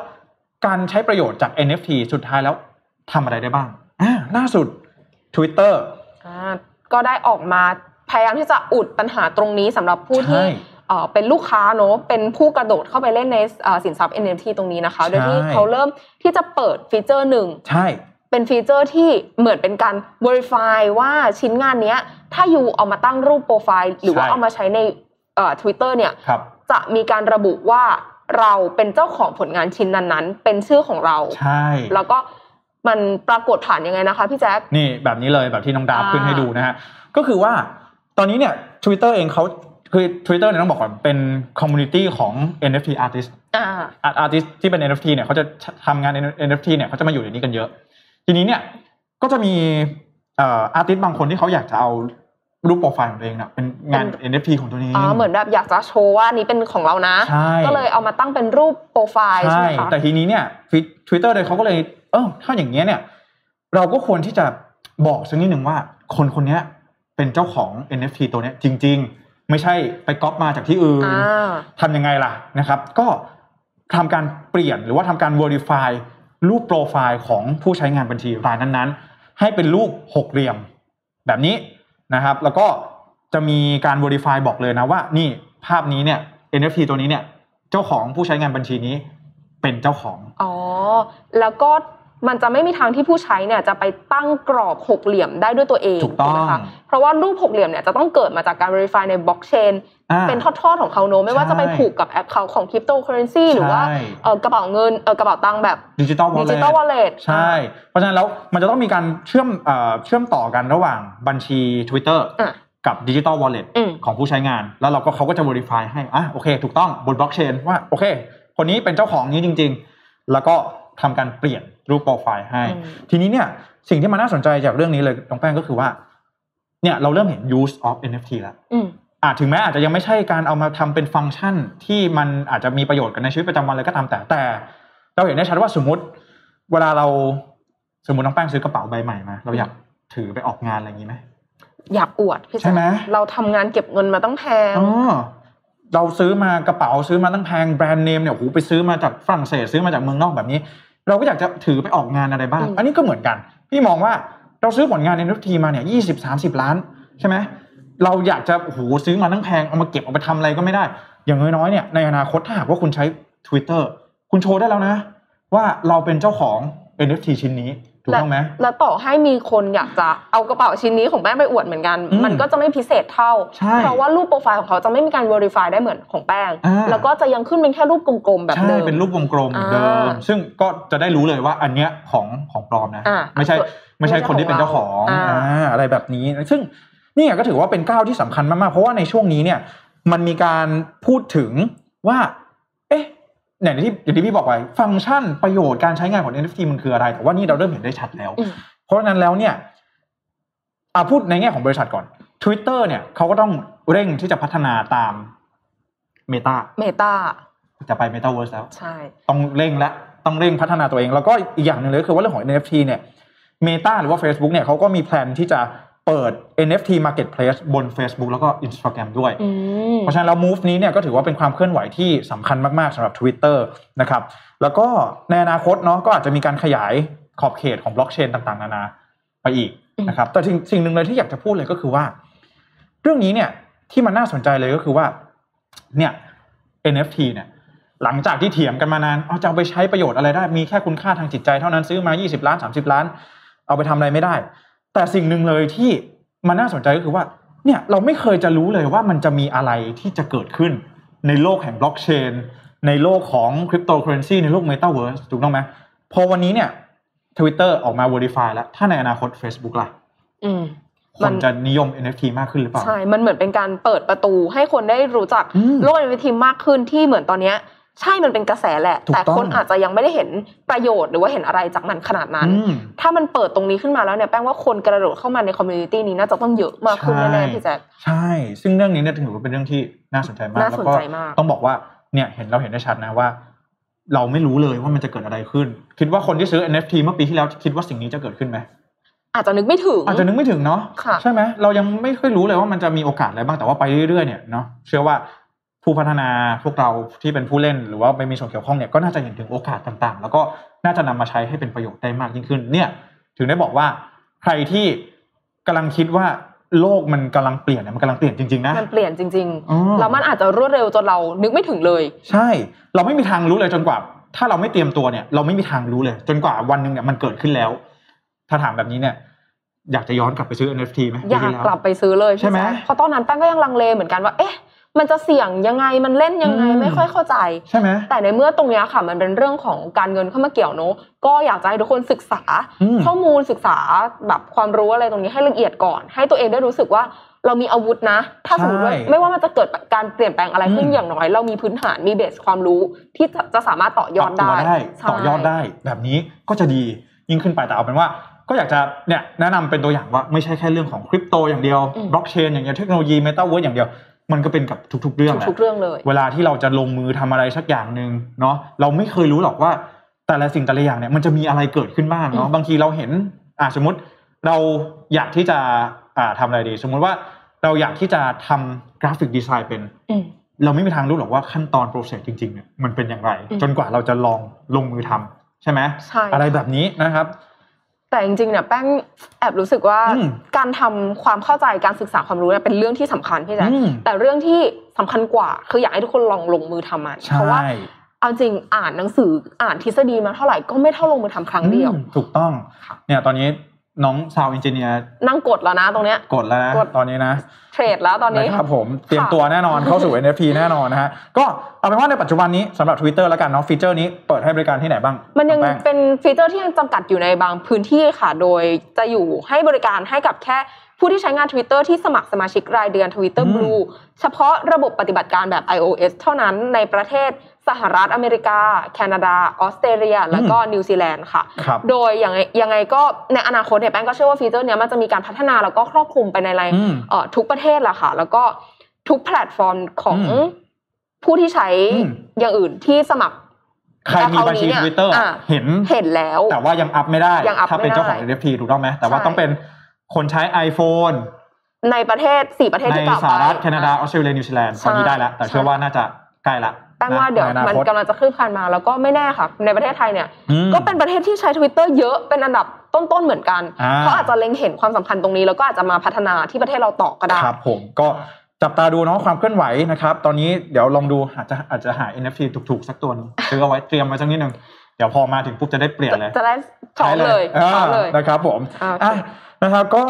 การใช้ประโยชน์จาก NFT สุดท้ายแล้วทำอะไรได้บ้าง อ่าล่าสุด Twitter อ่าก็ได้ออกมาพยายามที่จะอุดปัญหาตรงนี้สำหรับผู้ที่ใช่เอ่อเป็นลูกค้าเนอะเป็นผู้กระโดดเข้าไปเล่นในเอ่อสินทรัพย์ NFT ตรงนี้นะคะ โดยที่ใช่เขาเริ่มที่จะเปิดฟีเจอร์หนึ่งใช่เป็นฟีเจอร์ที่เหมือนเป็นการ verify ว่าชิ้นงานเนี้ยถ้า you เอามาตั้งรูปโปรไฟล์หรือว่าใช่เอามาใช้ในเอ่อ Twitter เนี่ยครับจะมีการระบุว่าเราเป็นเจ้าของผลงานชิ้นนั้นๆ เป็นชื่อของเรา ใช่ แล้วก็ มันปรากฏผ่านยังไงนะคะพี่แจ๊คนี่แบบนี้เลยแบบที่น้องดาบอ่าขึ้นให้ดูนะฮะก็คือว่าตอนนี้เนี่ย Twitter เองเขาคือ Twitter เนี่ยต้องบอกก่อนเป็น community ของ NFT artist อ่า artist ที่เป็น NFT เนี่ยเขาจะทำงาน NFT เนี่ยเขาจะมาอยู่ในนี้กันเยอะ ทีนี้เนี่ยก็จะมีเอ่อ artist บางคนที่เขาอยากจะเอา รูปโปรไฟล์ของตัวเองเนี่ยเป็นงาน NFT ของตัวเองอ๋อเหมือนแบบอยากจะโชว์ว่านี้เป็นของเรานะใช่ก็เลยเอามาตั้งเป็นรูปโปรไฟล์ใช่ใช่ไหมคะแต่ทีนี้เนี่ยทวิตเตอร์เลยเขาก็เลย เออถ้าอย่างเงี้ยเนี่ย เราก็ควรที่จะบอกสักนิดหนึ่งว่า คนคนเนี้ยเป็นเจ้าของ NFT ตัวเนี้ยจริง ๆ ไม่ใช่ไปก๊อปมาจากที่อื่นอ่าทำยังไงล่ะนะครับ ก็ทำการเปลี่ยนหรือว่าทำการ verify รูปโปรไฟล์ของผู้ใช้งานบัญชีรายนั้นๆ ให้เป็นรูปหกเหลี่ยม แบบนี้ นะครับ แล้วก็จะมีการ verify บอกเลยนะว่านี่ภาพนี้เนี่ย NFT ตัวนี้เนี่ย เจ้าของผู้ใช้งานบัญชีนี้เป็นเจ้าของ อ๋อ แล้วก็มันจะไม่มีทางที่ผู้ใช้เนี่ยจะไปตั้งกรอบหกเหลี่ยมได้ด้วยตัวเองถูกต้องไหมคะเพราะว่ารูปหกเหลี่ยมเนี่ยจะต้องเกิดมาจากการ verify ในบล็อกเชนอ่า เป็นทอดๆของเขาเนอะไม่ว่าจะไปใช่ผูกกับแอปเขาของคริปโตเคอเรนซีหรือว่าใช่เอ่อกระเป๋าเงินเอ่อกระเป๋าตังค์แบบ digital wallet digital wallet ใช่ เพราะฉะนั้นแล้วมันจะต้องมีการเชื่อมเอ่อเชื่อมต่อกันระหว่างบัญชี Twitter อะกับ digital wallet อืมของผู้ใช้งาน แล้วเราก็เขาก็จะ verify ให้อะโอเค ถูกต้องบนบล็อกเชนว่าโอเค คนนี้เป็นเจ้าของนี้จริง ๆ แล้วก็ทำการเปลี่ยนรูปโปรไฟล์ให้อืมทีนี้เนี่ยสิ่งที่มันน่าสนใจจากเรื่องนี้เลยน้องแป้งก็คือว่า เนี่ยเราเริ่มเห็น use of NFT แล้ว อืมอาจถึงแม้อาจจะยังไม่ใช่การเอามาทำเป็นฟังก์ชันที่มันอาจจะมีประโยชน์กันในชีวิตประจำวันเลยก็ตามแต่แต่ เราเห็นได้ชัดว่าสมมติ เวลาเราสมมติน้องแป้งซื้อกระเป๋าใบใหม่มาเราอยากถือไปออกงานอะไรอย่างนี้ไหมอยากอวดพี่ใช่ไหมเราทำงานเก็บเงินมาตั้งแพงอ๋อเราซื้อมากระเป๋าซื้อมาตั้งแพงแบรนด์เนมเนี่ยโอ้โหไปซื้อมาจากฝรั่งเศสซื้อมาจากเมืองนอกแบบนี้ เราก็อยากจะถือไปออกงานอะไรบ้างอืมอันนี้ก็เหมือนกัน พี่มองว่าเราซื้อผลงาน NFT มาเนี่ยยี่สิบสามสิบล้านใช่ไหม เราอยากจะโอ้โหซื้อมาตั้งแพงเอามาเก็บเอาไปทำอะไรก็ไม่ได้ อย่างน้อยๆเนี่ยในอนาคตถ้าหากว่าคุณใช้ Twitter คุณโชว์ได้แล้วนะ ว่าเราเป็นเจ้าของ NFT ชิ้นนี้ถูกต้องไหมแล้วต่อให้มีคนอยากจะเอากระเป๋าชิ้นนี้ของแป้งไปอวดเหมือนกันอืมมันก็จะไม่พิเศษเท่าใช่เพราะว่ารูปโปรไฟล์ของเขาจะไม่มีการ verify ได้เหมือนของแป้งอ่าแล้วก็จะยังขึ้นเป็นแค่รูปกลมๆแบบใช่เดิมเป็นรูปวงกลมเหมือนเดิมอ่าซึ่งก็จะได้รู้เลยว่าอันเนี้ยของของปลอมนะอ่าไม่ใช่ส่วนไม่ใช่คนที่เป็นเจ้าของอ่าอ่าอะไรแบบนี้ ซึ่งเนี่ยก็ถือว่าเป็นก้าวที่สำคัญมากๆ เพราะว่าในช่วงนี้เนี่ยมันมีการพูดถึงว่า เอ๊ะอย่างที่อย่างที่พี่บอกไปฟังก์ชันประโยชน์การใช้งานของ NFT มันคืออะไร แต่ว่านี่เราเริ่มเห็นได้ชัดแล้วอืมเพราะฉะนั้นแล้วเนี่ยอาพูดในแง่ของบริษัทก่อน Twitter เนี่ยเขาก็ต้องเร่งที่จะพัฒนาตาม Meta เมตาจะไป Metaverse แล้ว ใช่ ต้องเร่งและต้องเร่งพัฒนาตัวเอง แล้วก็อีกอย่างหนึ่งเลยก็คือว่าเรื่องของ NFT เนี่ย Meta หรือว่า Facebook เนี่ยเขาก็มีแพลนที่จะ เปิด NFT Marketplace บน Facebook แล้วก็ Instagram ด้วยอืมเพราะฉะนั้นแล้ว move นี้เนี่ยก็ถือว่าเป็นความเคลื่อนไหวที่สำคัญมาก ๆสำหรับ Twitter นะครับ แล้วก็ในอนาคตเนาะก็อาจจะมีการขยายขอบเขตของบล็อกเชนต่าง ๆ นานาไปอีกนะครับ แต่สิ่งสิ่งหนึ่งเลยที่อยากจะพูดเลยก็คือว่า เรื่องนี้เนี่ยที่มันน่าสนใจเลยก็คือว่า เนี่ย NFT เนี่ยหลังจากที่เถียงกันมานานเอาจะเอาไปใช้ประโยชน์อะไรได้ มีแค่คุณค่าทางจิตใจเท่านั้นซื้อมา 20 ล้าน 30 ล้าน เอาไปทำอะไรไม่ได้ แต่สิ่งหนึ่งเลยที่มันน่าสนใจก็คือว่าเนี่ยเราไม่เคยจะรู้เลยว่ามันจะมีอะไรที่จะเกิดขึ้นในโลกแห่งบล็อกเชนในโลกของคริปโตเคอเรนซีในโลกเมตาเวิร์สถูกต้องไหมพอวันนี้เนี่ย Twitter ออกมา Verify แล้ว ถ้าในอนาคต Facebook ล่ะมันคนจะนิยม NFT มากขึ้นหรือเปล่า ใช่ มันเหมือนเป็นการเปิดประตูให้คนได้รู้จักโลก NFT มากขึ้นที่เหมือนตอนเนี้ย ใช่มันเป็นกระแสแหละถูกต้องแต่คนอาจจะยังไม่ได้เห็นประโยชน์หรือว่าเห็นอะไรจากมันขนาดนั้นอืมถ้ามันเปิดตรงนี้ขึ้นมาแล้วเนี่ยแป้งว่าคนกระโดดเข้ามาใน community นี้น่าจะต้องเยอะมากขึ้นใช่แน่ๆพี่แจ๊คใช่ ซึ่งเรื่องนี้เนี่ยถือว่าเป็นเรื่องที่น่าสนใจมากน่าสนใจแล้วมากต้องบอกว่าเนี่ยเห็นเราเห็นได้ชัดนะว่า เราไม่รู้เลยว่ามันจะเกิดอะไรขึ้น คิดว่าคนที่ซื้อ NFT เมื่อปีที่แล้วคิดว่าสิ่งนี้จะเกิดขึ้นไหมอาจจะนึกไม่ถึงอาจจะนึกไม่ถึงเนาะค่ะใช่ไหมเรายังไม่ค่อยรู้เลยว่ามันจะมีโอกาสอะไรบ้างแต่ว่าไปเรื่อยๆเนี่ยเนาะเชื่อว่า ผู้พัฒนาพวกเราที่เป็นผู้เล่นหรือว่าไม่มีส่วนเกี่ยวข้องเนี่ยก็น่าจะเห็นถึงโอกาสต่างๆ แล้วก็น่าจะนำมาใช้ให้เป็นประโยชน์ได้มากยิ่งขึ้น เนี่ย ถึงได้บอกว่าใครที่กำลังคิดว่าโลกมันกำลังเปลี่ยนเนี่ยมันกำลังเปลี่ยนจริงๆนะมันเปลี่ยนจริงอ๋อๆแล้วมันอาจจะรวดเร็วจนเรานึกไม่ถึงเลย ใช่ เราไม่มีทางรู้เลยจนกว่า ถ้าเราไม่เตรียมตัวเนี่ย เราไม่มีทางรู้เลย จนกว่าวันหนึ่งเนี่ยมันเกิดขึ้นแล้ว ถ้าถามแบบนี้เนี่ยอยากจะย้อนกลับไปซื้อ NFT ไหมอยากปีที่แวกลับไปซื้อเลยใช่ไหมพี่แจ๊คเพราะตอนนั้นแป้งก็ยังลังเลเหมือนกันว่าเอ๊ะ มันจะเสี่ยงยังไงมันเล่นยังไงอืมไม่ค่อยเข้าใจใช่ไหมแต่ในเมื่อตรงเนี้ยค่ะ มันเป็นเรื่องของการเงินเข้ามาเกี่ยวเนอะก็อยากจะให้ทุกคนศึกษาอืมข้อมูลศึกษาแบบความรู้อะไรตรงนี้ให้ละเอียดก่อน ให้ตัวเองได้รู้สึกว่าเรามีอาวุธนะ ถ้าสมมติว่าใช่ไม่ว่ามันจะเกิดการเปลี่ยนแปลงอะไรขึ้นอืมอย่างน้อย เรามีพื้นฐานมีเบสความรู้ที่จะจะสามารถต่อยอดปรับได้ตัวได้ใช่ต่อยอดได้แบบนี้ก็จะดียิ่งขึ้นไปแต่เอาเป็นว่าก็อยากจะเนี่ยแนะนำเป็นตัวอย่างว่าไม่ใช่แค่เรื่องของคริปโตอย่างเดียวอืมบล็อกเชนอย่างเดียวเทคโนโลยีเมตาเวิร์สอย่างเดียว มันก็เป็นกับทุก ๆ เรื่องแหละทุกๆเรื่องเลย เวลาที่เราจะลงมือทำอะไรสักอย่างหนึ่งเนาะเราไม่เคยรู้หรอกว่า แต่ละสิ่งแต่ละอย่างเนี่ยมันจะมีอะไรเกิดขึ้นบ้างเนาะอืมบางทีเราเห็นอ่าสมมติเราอยากที่จะอ่าทำอะไรดี สมมุติว่าเราอยากที่จะทำ graphic design เป็นอืมเราไม่มีทางรู้หรอกว่าขั้นตอน process จริงๆเนี่ยมันเป็นอย่างไรอืมจนกว่าเราจะลองลงมือทำใช่ไหมใช่อะไรแบบนี้นะครับ แต่จริงๆเนี่ยแป้งแอบรู้สึกว่าอืมการทำความเข้าใจการศึกษาความรู้เนี่ยเป็นเรื่องที่สำคัญพี่แจ๊คอืมแต่เรื่องที่สำคัญกว่าคืออยากให้ทุกคนลองลงมือทำมันใช่เพราะว่าเอาจริงอ่านหนังสืออ่านทฤษฎีมาเท่าไหร่ก็ไม่เท่าลงมือทำครั้งเดียวอืมถูกต้องค่ะเนี่ยตอนนี้ น้องซาวอินเจเนียร์นั่งกดแล้วนะตรงเนี้ย กดแล้วนะกดตอนนี้นะ เทรดแล้วตอนนี้นะครับผมเตรียมตัวแน่นอนเข้าสู่ NFT แน่นอนนะฮะก็เอาเป็นว่าในปัจจุบันนี้สำหรับ Twitter แล้วกันเนาะ feature นี้เปิดให้บริการที่ไหนบ้าง มันยังของแป้งเป็น feature ที่ยังจำกัดอยู่ในบางพื้นที่ค่ะ โดยจะอยู่ให้บริการให้กับแค่ ผู้ที่ใช้งาน Twitter ที่สมัครสมาชิกรายเดือน Twitter อืม Blue เฉพาะระบบปฏิบัติการแบบ iOS เท่านั้นในประเทศสหรัฐอเมริกา แคนาดา ออสเตรเลีย แล้วก็นิวซีแลนด์ค่ะครับโดยอย่างไงยังไงก็ในอนาคตเนี่ยแป้งก็เชื่อว่า feature เนี้ยมันจะมีการพัฒนาแล้วก็ครอบคลุมไปในรายอืมเอ่อทุกประเทศแหละค่ะ แล้วก็ทุกแพลตฟอร์มของอืมผู้ที่ใช้อืมอย่างอื่นที่สมัครใครมีบัญชี account นี้เนี่ย Twitter อะเห็นเห็นแล้ว แต่ว่ายังอัพไม่ได้ยังอัพถ้าเป็นไม่ได้เจ้าของ NFT ถูกต้องไหมแต่ว่าใช่ต้องเป็น คนใช้ iPhone ในประเทศสี่ประเทศในที่กล่าวสไป หรัฐแคนาดาออสเตรเลียนิวซีแลนด์ใช่ตอนนี้ได้แล้ว แต่เชื่อว่าน่าจะใกล้ละแป้งว่าเดี๋ยวใอมันคตกำลังจะคลื่นคลานมาแล้วก็ไม่แน่ค่ะ ในประเทศไทยเนี่ยอืมก็เป็นประเทศที่ใช้ทวิตเตอร์เยอะเป็นอันดับต้นๆเหมือนกันอ่าเขาอาจจะเล็งเห็นความสำคัญตรงนี้ แล้วก็อาจจะมาพัฒนาที่ประเทศเราต่อก็ได้ ครับผมก็จับตาดูเนาะความเคลื่อนไหวนะครับ ตอนนี้เดี๋ยวลองดูอาจจะอาจจะหา NFT ถูกๆ สักตัวหนึงซื้อเอาไว้เตรียมไว้สักนิดนึงเดี๋ยวพอมาถึงปุ๊บจะได้เปลี่ยนเลยจะได้พร้อมเลยใช้พร้อมเลยนะครับผม อ่าโอเคอะ นะครับ ก็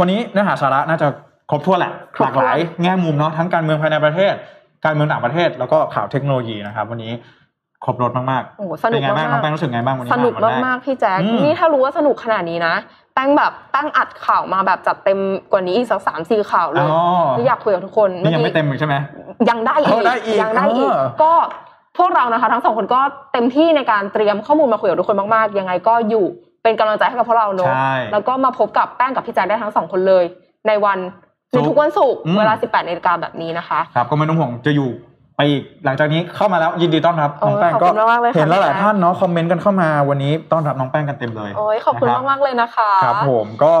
วันนี้เนื้อหาสาระน่าจะครบถ้วนแหละครหบลากถ้วนหลายแง่มุมเนาะทั้งการเมืองภายในประเทศ การเมืองต่างประเทศแล้วก็ข่าวเทคโนโลยีนะครับ วันนี้ครบรถมากโอ้โหๆสนุเป็กนไงบ้างน้องแป้งมากรู้สึกไงบ้างวันนี้สนุกวันแรมากๆพี่แจ๊คอืมนี่ถ้ารู้ว่าสนุกขนาดนี้นะแป้งแบบตั้งอัดข่าวมาแบบจัดเต็มกว่านี้อีกสักสามสี่ข่าวเลอ๋ยออยากคุยกับทุกคนนี่ยังไม่เต็มอีกใช่ไหมยังได้อีเออกได้อีกยังได้อีกเออก็พวกเรานะคะ ทั้งสองคนก็เต็มที่ในการเตรียมข้อมูลมาคุยกับทุกคนมากๆ ยังไงก็อยู่ เป็นกำลังใจให้กับพวกเราเนอะใช่แล้วก็มาพบกับแป้งกับพี่แจ๊คได้ทั้งสองคนเลย ในวันในทุกวันศุกร์อืม เวลา 18นาฬิกาแบบนี้นะคะ ครับก็ไม่ต้องห่วงจะอยู่ไปอีกหลังจากนี้เข้ามาแล้วยินดีต้อนรับโอ้ยน้องแป้งขอบก็คุณมากๆเลยค่ะเห็นแล้วหลายพี่แป้งท่านเนาะคอมเมนต์กันเข้ามาวันนี้ต้อนรับน้องแป้งกันเต็มเลย โอ้ขอบคุณนะมากๆเลยนะคะ ครับผมก็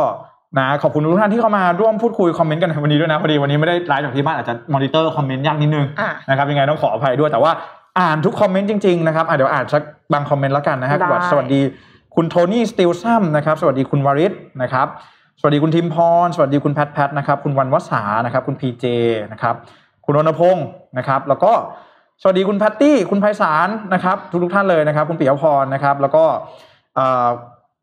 นะขอบคุณทุกท่านที่เข้ามาร่วมพูดคุย comment กันในวันนี้ด้วยนะพอดีวันนี้ไม่ได้ไลฟ์จากที่บ้านอาจจะ monitor comment ยากนิดนึงอะ นะครับยังไงต้องขออภัยด้วยแต่ว่าอ่านทุก comment จริงๆนะครับอะเดี๋ยวอ่านสักบาง comment แล้วกันนะฮะได้สวัสดี คุณโทนี่สติลซัมนะครับสวัสดีคุณวริศนะครับสวัสดีคุณทิมพร สวัสดีคุณแพทแพทนะครับคุณวันวสานะครับคุณพีเจนะครับคุณรณพงศ์นะครับแล้วก็สวัสดีคุณแพตตี้คุณไพศาลนะครับทุกๆท่านเลยนะครับคุณปิยพรนะครับแล้วก็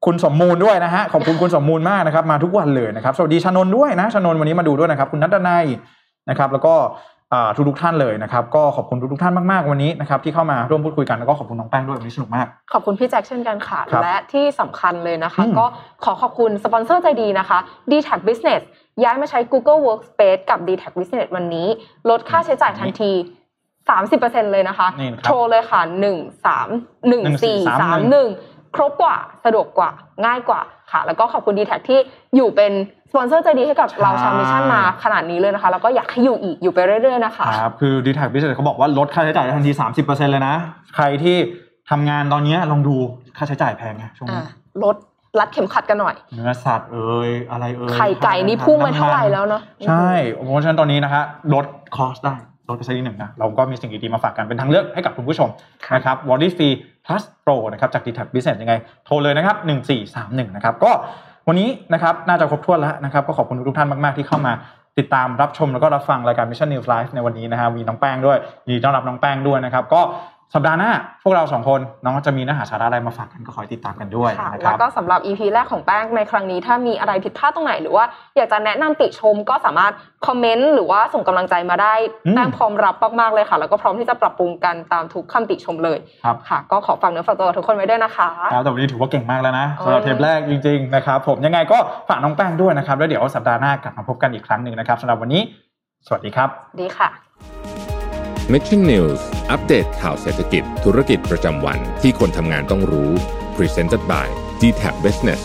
คุณสมมูลด้วยนะฮะขอบคุณคุณสมมูลมากนะครับมาทุกวันเลยนะครับสวัสดีชนนด้วยนะชนนวันนี้มาดูด้วยนะครับ คุณนัทนัยนะครับแล้วก็ ทุกทุกๆท่านเลยนะครับก็ขอบคุณทุกทุกๆท่านมากๆวันนี้นะครับที่เข้ามาร่วมพูดคุยกันแล้วก็ขอบคุณน้องแป้งด้วยวันนี้สนุกมาก ขอบคุณพี่แจ็คเช่นกันค่ะครับและที่สำคัญเลยนะคะอืมก็ขอขอบคุณสปอนเซอร์ใจดีนะคะ d t a g Business ย้ายมาใช้ Google Workspace กับ d t a g Business วันนี้ ลดค่าใช้จ่ายทันที 30%เลยนะคะนี่ครับโทรเลยค่ะ 1 3 1 4 3 1 ครบกว่าสะดวกกว่าง่ายกว่า ค่ะ แล้วก็ขอบคุณ d t a g ที่อยู่เป็นสปอนเซอร์ใจดีให้กับเราชาวมิชชั่นมาขนาดนี้เลยนะคะ แล้วก็อยากให้อยู่อีกอยู่ไปเรื่อยๆนะคะครับคือ d t a c Business เขาบอกว่าลดค่าใช้จ่ายได้ทันที 30%เลยนะ ใครที่ทำงานตอนนี้ลองดูค่าใช้จ่ายแพงไงช่วงอะนี้ลดรัดเข็มขัดกันหน่อย เนื้อสัตว์เอ่ยอะไรเอ่ยไข่ไก่นี่พุ่งไปเท่าไหร่แล้วเนาะใช่เพราะฉะนั้นตอนนี้นะฮะลดคอสได้ ลดไปสักนิดหนึ่งนะเราก็มีสิ่งดีๆมาฝากกันเป็นทางเลือกให้กับคุณผู้ชมนะครับ w a l l y Free Plus Pro นะครับจาก d t a c Business ยังไง โทรเลยนะครับ 1431 นะครับ ก็วันนี้นะครับน่าจะครบถ้วนแล้วนะครับ ก็ขอบคุณทุกๆท่านมาก ๆ ที่เข้ามาติดตามรับชมแล้วก็รับฟังรายการ Mission News Live ในวันนี้นะฮะมีน้องแป้งด้วยยินดีต้อนรับน้องแป้งด้วยนะครับ ก็ สัปดาห์หน้าพวกเราสองคนน้องจะมีเนื้อหาสาระอะไรมาฝากกันก็คอยติดตามกันด้วยค่ะนะคแล้รัวบก็สำหรับ EP แรกของแป้งในครั้งนี้ ถ้ามีอะไรผิดพลาดตรงไหน หรือว่าอยากจะแนะนำติชมก็สามารถคอมเมนต์หรือว่าส่งกำลังใจมาได้อืมแป้งพร้อมรับมากๆเลยค่ะ แล้วก็พร้อมที่จะปรับปรุงกันตามทุกคำติชมเลยครับค่ะ ก็ขอฝากเนื้อฝากตัวกับทุกคนไว้ด้วยนะคะครับแต่วันนี้ถือว่าเก่งมากแล้วนะโอ้ยสำหรับเทปแรกจริงๆนะครับผมยังไงก็ฝากน้องแป้งด้วยนะครับแล้วเดี๋ยวสัปดาห์หน้ากลับมาพบกันอีกครั้งหนึ่งนะครับสำหรับวันนี้ สวัสดีครับ ดีค่ะ Mission News อัปเดตข่าวเศรษฐกิจธุรกิจประจำวันที่คนทำงานต้องรู้ Presented by d t a c Business